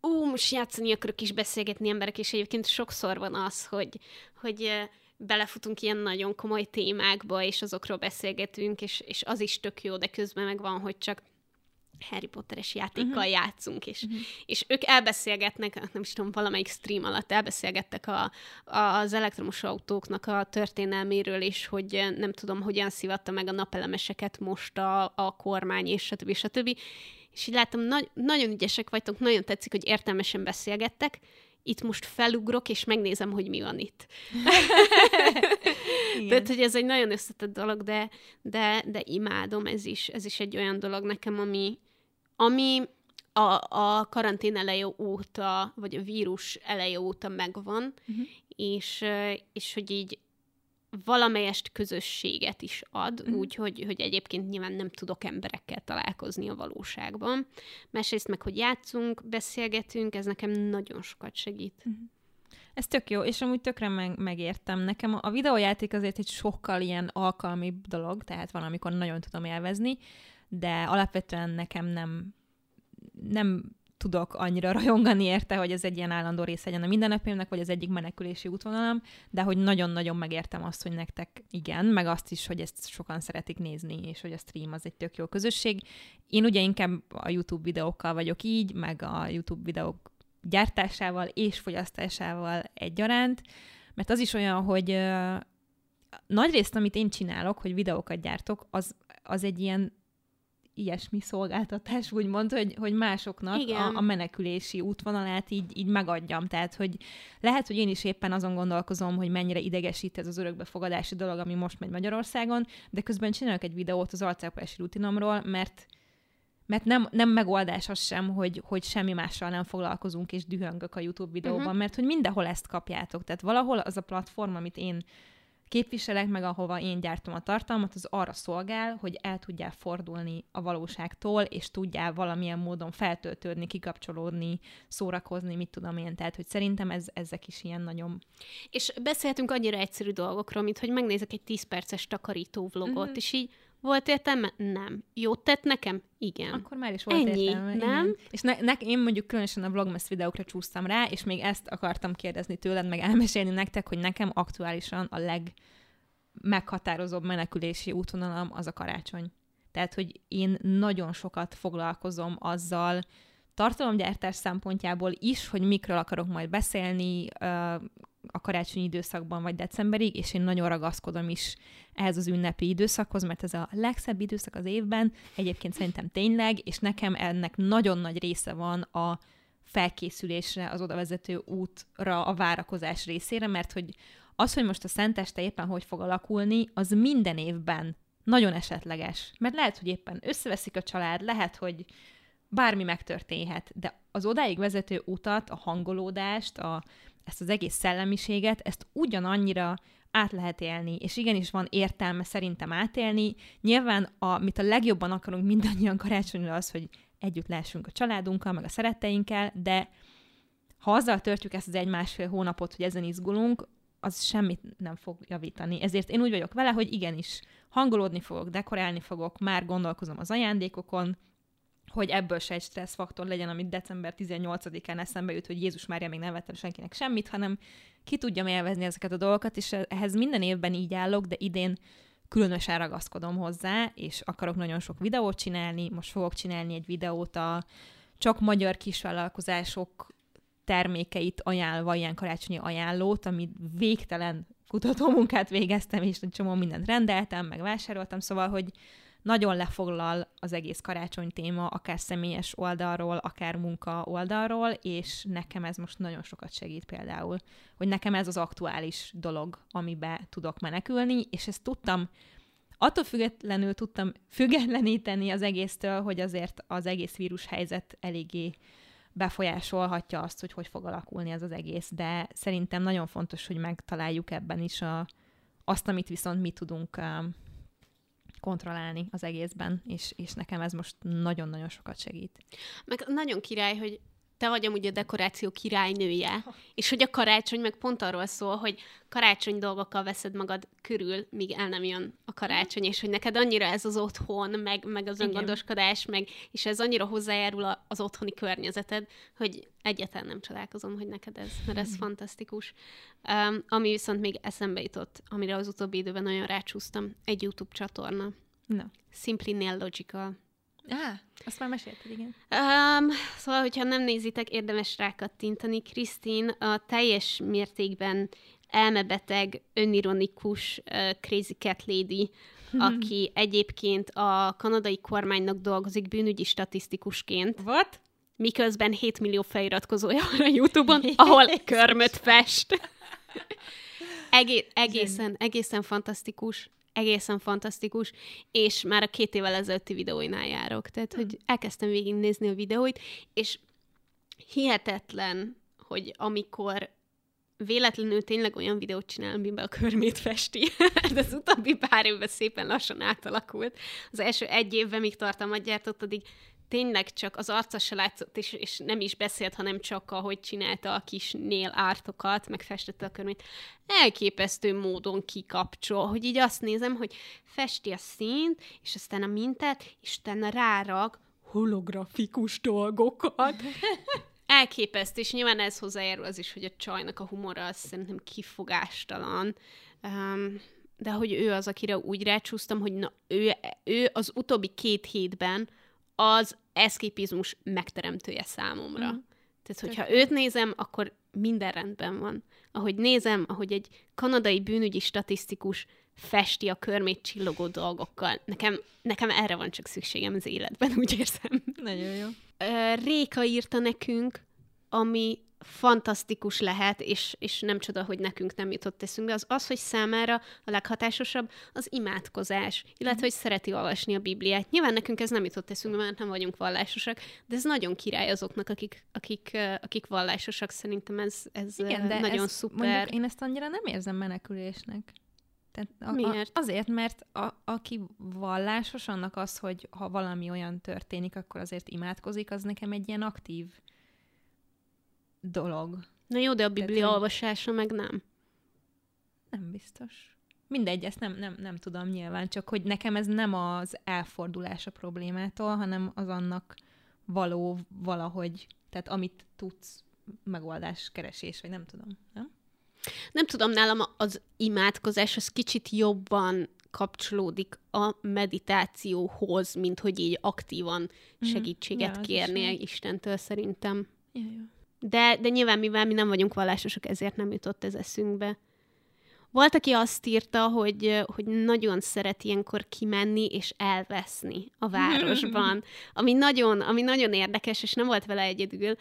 ú, most játszani akarok is beszélgetni emberek, és egyébként sokszor van az, hogy, hogy belefutunk ilyen nagyon komoly témákba, és azokról beszélgetünk, és, és az is tök jó, de közben meg van, hogy csak Harry Potteres játékkal uh-huh. játszunk, és, uh-huh. és ők elbeszélgetnek, nem is tudom, valamelyik stream alatt elbeszélgettek a, a, az elektromos autóknak a történelméről, és hogy nem tudom, hogyan szivatta meg a napelemeseket most a, a kormány, és stb. stb. És így láttam, na- nagyon ügyesek vagytok, nagyon tetszik, hogy értelmesen beszélgettek, itt most felugrok, és megnézem, hogy mi van itt. Tehát, hogy ez egy nagyon összetett dolog, de, de, de imádom, ez is, ez is egy olyan dolog nekem, ami, ami a, a karantén eleje óta, vagy a vírus eleje óta megvan, uh-huh. és, és hogy így valamelyest közösséget is ad, uh-huh. úgyhogy hogy egyébként nyilván nem tudok emberekkel találkozni a valóságban. Másrészt meg, hogy játszunk, beszélgetünk, ez nekem nagyon sokat segít. Uh-huh. Ez tök jó, és amúgy tökre meg, megértem. Nekem a videójáték azért egy sokkal ilyen alkalmibb dolog, tehát van, amikor nagyon tudom élvezni, de alapvetően nekem nem, nem tudok annyira rajongani érte, hogy ez egy ilyen állandó része legyen a mindennapjaimnak, vagy az egyik menekülési útvonalam, de hogy nagyon-nagyon megértem azt, hogy nektek igen, meg azt is, hogy ezt sokan szeretik nézni, és hogy a stream az egy tök jó közösség. Én ugye inkább a YouTube videókkal vagyok így, meg a YouTube videók gyártásával és fogyasztásával egyaránt, mert az is olyan, hogy nagy részt, amit én csinálok, hogy videókat gyártok, az, az egy ilyen ilyesmi szolgáltatás, úgymond, hogy, hogy másoknak a, a menekülési útvonalát így, így megadjam. Tehát, hogy lehet, hogy én is éppen azon gondolkozom, hogy mennyire idegesít ez az örökbefogadási dolog, ami most megy Magyarországon, de közben csinálok egy videót az arcápolási rutinomról, mert mert nem, nem megoldás az sem, hogy, hogy semmi mással nem foglalkozunk, és dühöngök a YouTube videóban, uh-huh. mert hogy mindenhol ezt kapjátok. Tehát valahol az a platform, amit én képviselek, meg ahova én gyártom a tartalmat, az arra szolgál, hogy el tudjál fordulni a valóságtól, és tudjál valamilyen módon feltöltődni, kikapcsolódni, szórakozni, mit tudom én. Tehát, hogy szerintem ez, ezek is ilyen nagyon... És beszélhetünk annyira egyszerű dolgokról, mint hogy megnézek egy 10 perces takarító vlogot, mm-hmm. és így volt értelme? Nem. Jót tett nekem? Igen. Akkor már is volt Ennyi, értelme. nem? Igen. És ne, ne, én mondjuk különösen a Vlogmas videókra csúsztam rá, és még ezt akartam kérdezni tőled, meg elmesélni nektek, hogy nekem aktuálisan a leg meghatározóbb menekülési útvonalam az a karácsony. Tehát, hogy én nagyon sokat foglalkozom azzal, tartalomgyártás szempontjából is, hogy mikről akarok majd beszélni, a karácsonyi időszakban vagy decemberig, és én nagyon ragaszkodom is ehhez az ünnepi időszakhoz, mert ez a legszebb időszak az évben, egyébként szerintem tényleg, és nekem ennek nagyon nagy része van a felkészülésre, az odavezető útra, a várakozás részére, mert hogy az, hogy most a szenteste éppen hogy fog alakulni, az minden évben nagyon esetleges. Mert lehet, hogy éppen összeveszik a család, lehet, hogy bármi megtörténhet, de az odáig vezető utat, a hangolódást, a ezt az egész szellemiséget, ezt ugyanannyira át lehet élni, és igenis van értelme szerintem átélni. Nyilván, amit a legjobban akarunk mindannyian karácsonyra az, hogy együtt lehessünk a családunkkal, meg a szeretteinkkel, de ha azzal törtjük ezt az egy-másfél hónapot, hogy ezen izgulunk, az semmit nem fog javítani. Ezért én úgy vagyok vele, hogy igenis, hangolódni fogok, dekorálni fogok, már gondolkozom az ajándékokon, hogy ebből se egy stresszfaktor legyen, amit december 18-án eszembe jut, hogy Jézus Mária még nem vettem senkinek semmit, hanem ki tudjam élvezni ezeket a dolgokat, és ehhez minden évben így állok, de idén különösen ragaszkodom hozzá, és akarok nagyon sok videót csinálni. Most fogok csinálni egy videót a csak magyar kisvállalkozások termékeit ajánlva, ilyen karácsonyi ajánlót, amit végtelen kutatómunkát végeztem, és egy csomó mindent rendeltem, meg vásároltam, szóval, hogy nagyon lefoglal az egész karácsony téma, akár személyes oldalról, akár munka oldalról, és nekem ez most nagyon sokat segít például, hogy nekem ez az aktuális dolog, amibe tudok menekülni, és ezt tudtam Attól függetlenül tudtam függetleníteni az egésztől, hogy azért az egész vírus helyzet eléggé befolyásolhatja azt, hogy hogy fog alakulni ez az egész, de szerintem nagyon fontos, hogy megtaláljuk ebben is a, azt, amit viszont mi tudunk um, kontrollálni az egészben, és, és nekem ez most nagyon-nagyon sokat segít. Meg nagyon király, hogy te vagy amúgy a dekoráció királynője, és hogy a karácsony meg pont arról szól, hogy karácsony dolgokkal veszed magad körül, míg el nem jön a karácsony, és hogy neked annyira ez az otthon, meg, meg az öngondoskodás, meg, és ez annyira hozzájárul az otthoni környezeted, hogy egyáltalán nem csodálkozom, hogy neked ez, mert ez fantasztikus. Um, ami viszont még eszembe jutott, amire az utóbbi időben nagyon rácsúsztam, egy YouTube csatorna. Na. Simply Nail Logical. Á, azt már mesélted, igen. Um, szóval, hogyha nem nézitek, érdemes rákattintani. Krisztin a teljes mértékben elmebeteg, önironikus uh, Crazy Cat Lady, aki egyébként a kanadai kormánynak dolgozik bűnügyi statisztikusként. What? Miközben 7 millió feliratkozója van a YouTube-on, ahol körmöt fest. Egé- egészen, egészen fantasztikus egészen fantasztikus, és már a két évvel ezelőtti videóinál járok. Tehát, hogy elkezdtem végignézni a videóit, és hihetetlen, hogy amikor véletlenül tényleg olyan videót csinál, amiben a körmét festi. De az utóbbi pár évben szépen lassan átalakult. Az első egy évben, míg tartalmat gyártott, addig tényleg csak az arca se látszott, és, és nem is beszélt, hanem csak ahogy csinálta a kis nél ártokat, meg festette a körmét. Elképesztő módon kikapcsol, hogy így azt nézem, hogy festi a színt, és aztán a mintát, és utána rárag holografikus dolgokat. Elképesztő, és nyilván ez hozzájárul az is, hogy a csajnak a humora az szerintem kifogástalan. Um, de hogy ő az, akire úgy rácsúsztam, hogy na, ő, ő az utóbbi két hétben az eszképizmus megteremtője számomra. Mm. Tehát, hogyha őt nézem, akkor minden rendben van. Ahogy nézem, ahogy egy kanadai bűnügyi statisztikus festi a körmét csillogó dolgokkal. Nekem, nekem erre van csak szükségem az életben, úgy érzem. Nagyon jó. Réka írta nekünk, ami fantasztikus lehet, és, és nem csoda, hogy nekünk nem jutott eszünkbe, az az, hogy számára a leghatásosabb az imádkozás, illetve, hogy szereti olvasni a Bibliát. Nyilván nekünk ez nem jutott eszünkbe, mert nem vagyunk vallásosak, de ez nagyon király azoknak, akik, akik, akik vallásosak. Szerintem ez, ez Igen, de nagyon ez, szuper. Mondjuk én ezt annyira nem érzem menekülésnek. Tehát a, Miért? A, azért, mert a, aki vallásos, annak az, hogy ha valami olyan történik, akkor azért imádkozik, az nekem egy ilyen aktív dolog. Na jó, de a Biblia Tehát, olvasása meg nem. Nem biztos. Mindegy, ezt nem, nem, nem tudom nyilván, csak hogy nekem ez nem az elfordulás a problémától, hanem az annak való valahogy, tehát amit tudsz, megoldás keresés, vagy nem tudom. Nem? Nem tudom, nálam az imádkozás az kicsit jobban kapcsolódik a meditációhoz, mint hogy így aktívan mhm. segítséget ja, kérnél Istentől szerintem. Ja, ja. De, de nyilván, mivel mi nem vagyunk vallásosok, ezért nem jutott ez eszünkbe. Volt, aki azt írta, hogy, hogy nagyon szeret ilyenkor kimenni és elveszni a városban, ami nagyon, ami nagyon érdekes, és nem volt vele egyedül.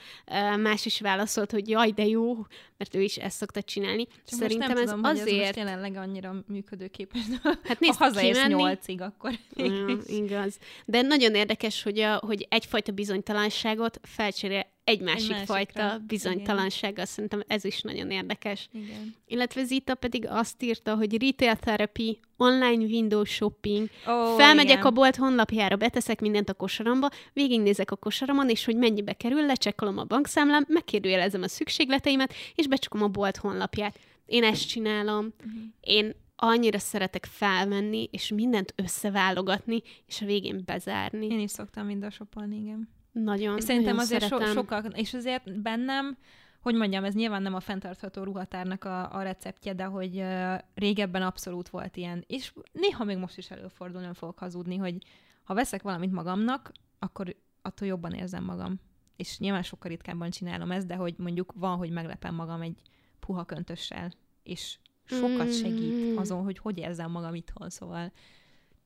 Más is válaszolt, hogy jaj, de jó, mert ő is ezt szokta csinálni. Csak Szerintem nem ez tudom, azért... Hogy ez most jelenleg annyira működőképes. Hát nézd, ha hazaérsz nyolcig, akkor... Ja, igaz. De nagyon érdekes, hogy, a, hogy egyfajta bizonytalanságot felcserél egy másik egy fajta bizonytalansággal. Szerintem ez is nagyon érdekes. Igen. Illetve Zita pedig azt írta, hogy retail therapy, online window shopping, oh, felmegyek igen. a bolt honlapjára, beteszek mindent a kosaramba, végignézek a kosaramon, és hogy mennyibe kerül, lecsekkolom a bankszámlám, megkérdőjelezem a szükségleteimet, és becsukom a bolt honlapját. Én ezt csinálom. Uh-huh. Én annyira szeretek felmenni, és mindent összeválogatni, és a végén bezárni. Én is szoktam mind a shopolni, igen. Nagyon, és Szerintem nagyon azért so, sokkal, és azért bennem, hogy mondjam, ez nyilván nem a fenntartható ruhatárnak a, a receptje, de hogy uh, régebben abszolút volt ilyen, és néha még most is előfordul, nem fogok hazudni, hogy ha veszek valamit magamnak, akkor attól jobban érzem magam. És nyilván sokkal ritkábban csinálom ezt, de hogy mondjuk van, hogy meglepem magam egy puha köntössel, és sokat segít mm. azon, hogy hogy érzem magam itthon, szóval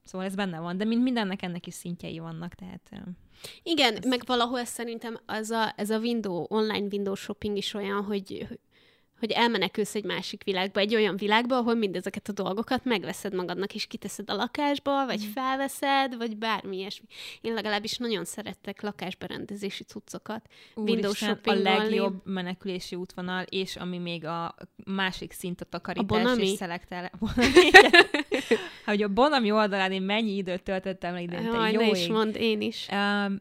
Szóval ez benne van, de mint mindennek ennek is szintjei vannak, tehát... Igen, ez... meg valahol szerintem az a, ez a window, online window shopping is olyan, hogy, hogy elmenekülsz egy másik világba, egy olyan világba, ahol mindezeket a dolgokat megveszed magadnak, és kiteszed a lakásba, vagy mm. felveszed, vagy bármi ilyesmi. Én legalábbis nagyon szerettek lakásberendezési cuccokat. Windows shopping a legjobb menekülési útvonal, és ami még a másik szint a takarítás a és szelektál. hogy a Bonami oldalán én mennyi időt töltöttem le ide, Jaj, jó ne is mond, én is.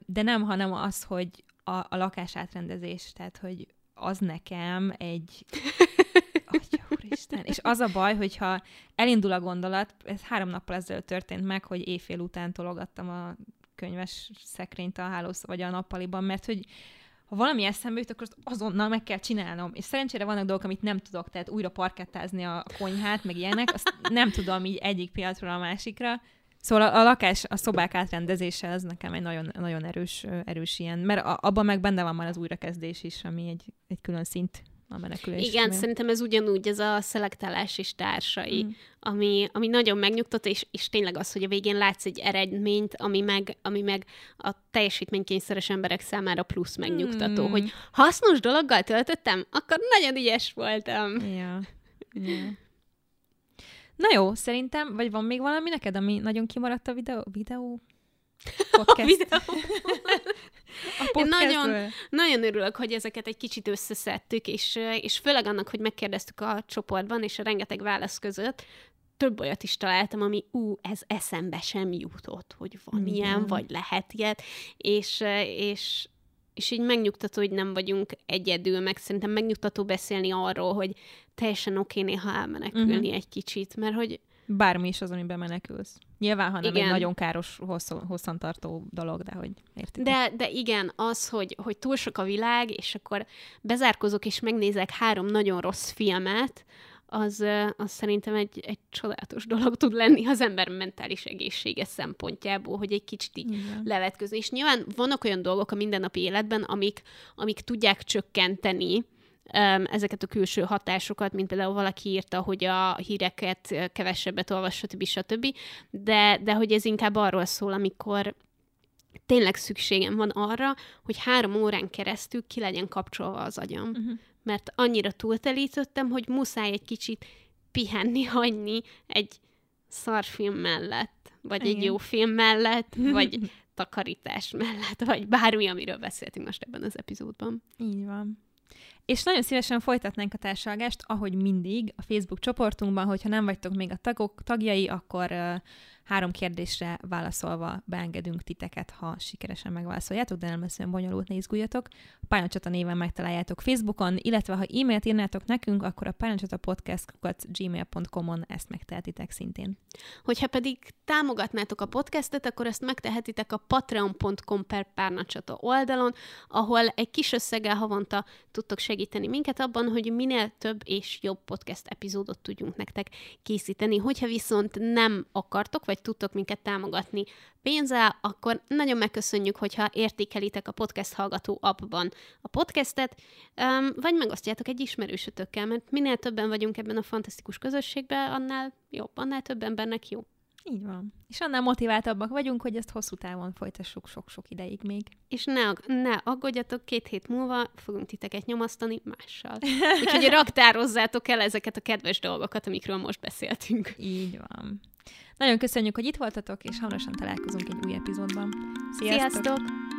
De nem, hanem az, hogy a, a lakás átrendezés, tehát hogy az nekem egy... Atya, úristen. És az a baj, hogyha elindul a gondolat, ez három nappal ezelőtt történt meg, hogy éjfél után tologattam a könyves szekrényt a hálósz vagy a nappaliban, mert hogy ha valami eszembe jut, akkor azt azonnal meg kell csinálnom. És szerencsére vannak dolgok, amit nem tudok, tehát újra parkettázni a konyhát, meg ilyenek, azt nem tudom így egyik piacról a másikra. Szóval a, a lakás, a szobák átrendezése az nekem egy nagyon, nagyon erős, erős ilyen, mert a, abban meg benne van már az újrakezdés is, ami egy, egy külön szint a menekülés. Igen, szerintem ez ugyanúgy, ez a szelektálás és társai, mm. ami, ami nagyon megnyugtat, és, és tényleg az, hogy a végén látsz egy eredményt, ami meg, ami meg a teljesítménykényszeres emberek számára plusz megnyugtató, mm. hogy hasznos dologgal töltöttem, akkor nagyon ügyes voltam. Ja. ja. Na jó, szerintem, vagy van még valami neked, ami nagyon kimaradt a videó? videó? Podcast. a videó. a Én nagyon, nagyon örülök, hogy ezeket egy kicsit összeszedtük, és, és főleg annak, hogy megkérdeztük a csoportban, és a rengeteg válasz között, több olyat is találtam, ami ú, ez eszembe sem jutott, hogy van Igen. ilyen, vagy lehet ilyet, és, és, és így megnyugtató, hogy nem vagyunk egyedül, meg szerintem megnyugtató beszélni arról, hogy teljesen oké néha elmenekülni uh-huh. egy kicsit, mert hogy Bármi is az, amiben menekülsz. Nyilván, ha nem igen. egy nagyon káros, hosszú, hosszantartó dolog, de hogy érted. De, de igen, az, hogy, hogy túl sok a világ, és akkor bezárkozok, és megnézek három nagyon rossz filmet, az, az szerintem egy, egy csodálatos dolog tud lenni az ember mentális egészsége szempontjából, hogy egy kicsit így Igen. levetközni. És nyilván vannak olyan dolgok a mindennapi életben, amik, amik tudják csökkenteni ezeket a külső hatásokat, mint például valaki írta, hogy a híreket kevesebbet olvas, stb. stb. De, de hogy ez inkább arról szól, amikor tényleg szükségem van arra, hogy három órán keresztül ki legyen kapcsolva az agyam. Uh-huh. Mert annyira túltelítettem, hogy muszáj egy kicsit pihenni, hagyni egy szarfilm mellett, vagy Igen. egy jó film mellett, vagy takarítás mellett, vagy bármi, amiről beszéltünk most ebben az epizódban. Így van. És nagyon szívesen folytatnánk a társalgást, ahogy mindig, a Facebook csoportunkban, hogyha nem vagytok még a tagok, tagjai, akkor uh, Három kérdésre válaszolva beengedünk titeket, ha sikeresen megválaszoljátok, de nem lesz olyan bonyolult, ne izguljatok. A Pályacsata néven megtaláljátok Facebookon, illetve ha e-mailt írnátok nekünk, akkor a pályacsatapodcast.gmail.com gmail.com-on ezt megtehetitek szintén. Hogyha pedig támogatnátok a podcastet, akkor ezt megtehetitek a patreon.com per párnacsata oldalon, ahol egy kis összeggel havonta tudtok segíteni minket abban, hogy minél több és jobb podcast epizódot tudjunk nektek készíteni. Hogyha viszont nem akartok, vagy vagy tudtok minket támogatni pénzzel, akkor nagyon megköszönjük, hogyha értékelitek a podcast hallgató appban a podcastet, vagy megosztjátok egy ismerősötökkel, mert minél többen vagyunk ebben a fantasztikus közösségben, annál jobb, annál több embernek jó. Így van. És annál motiváltabbak vagyunk, hogy ezt hosszú távon folytassuk sok-sok ideig még. És ne, ne aggódjatok, két hét múlva fogunk titeket nyomasztani mással. Úgyhogy raktározzátok el ezeket a kedves dolgokat, amikről most beszéltünk. Így van. Nagyon köszönjük, hogy itt voltatok, és hamarosan találkozunk egy új epizódban. Sziasztok! Sziasztok!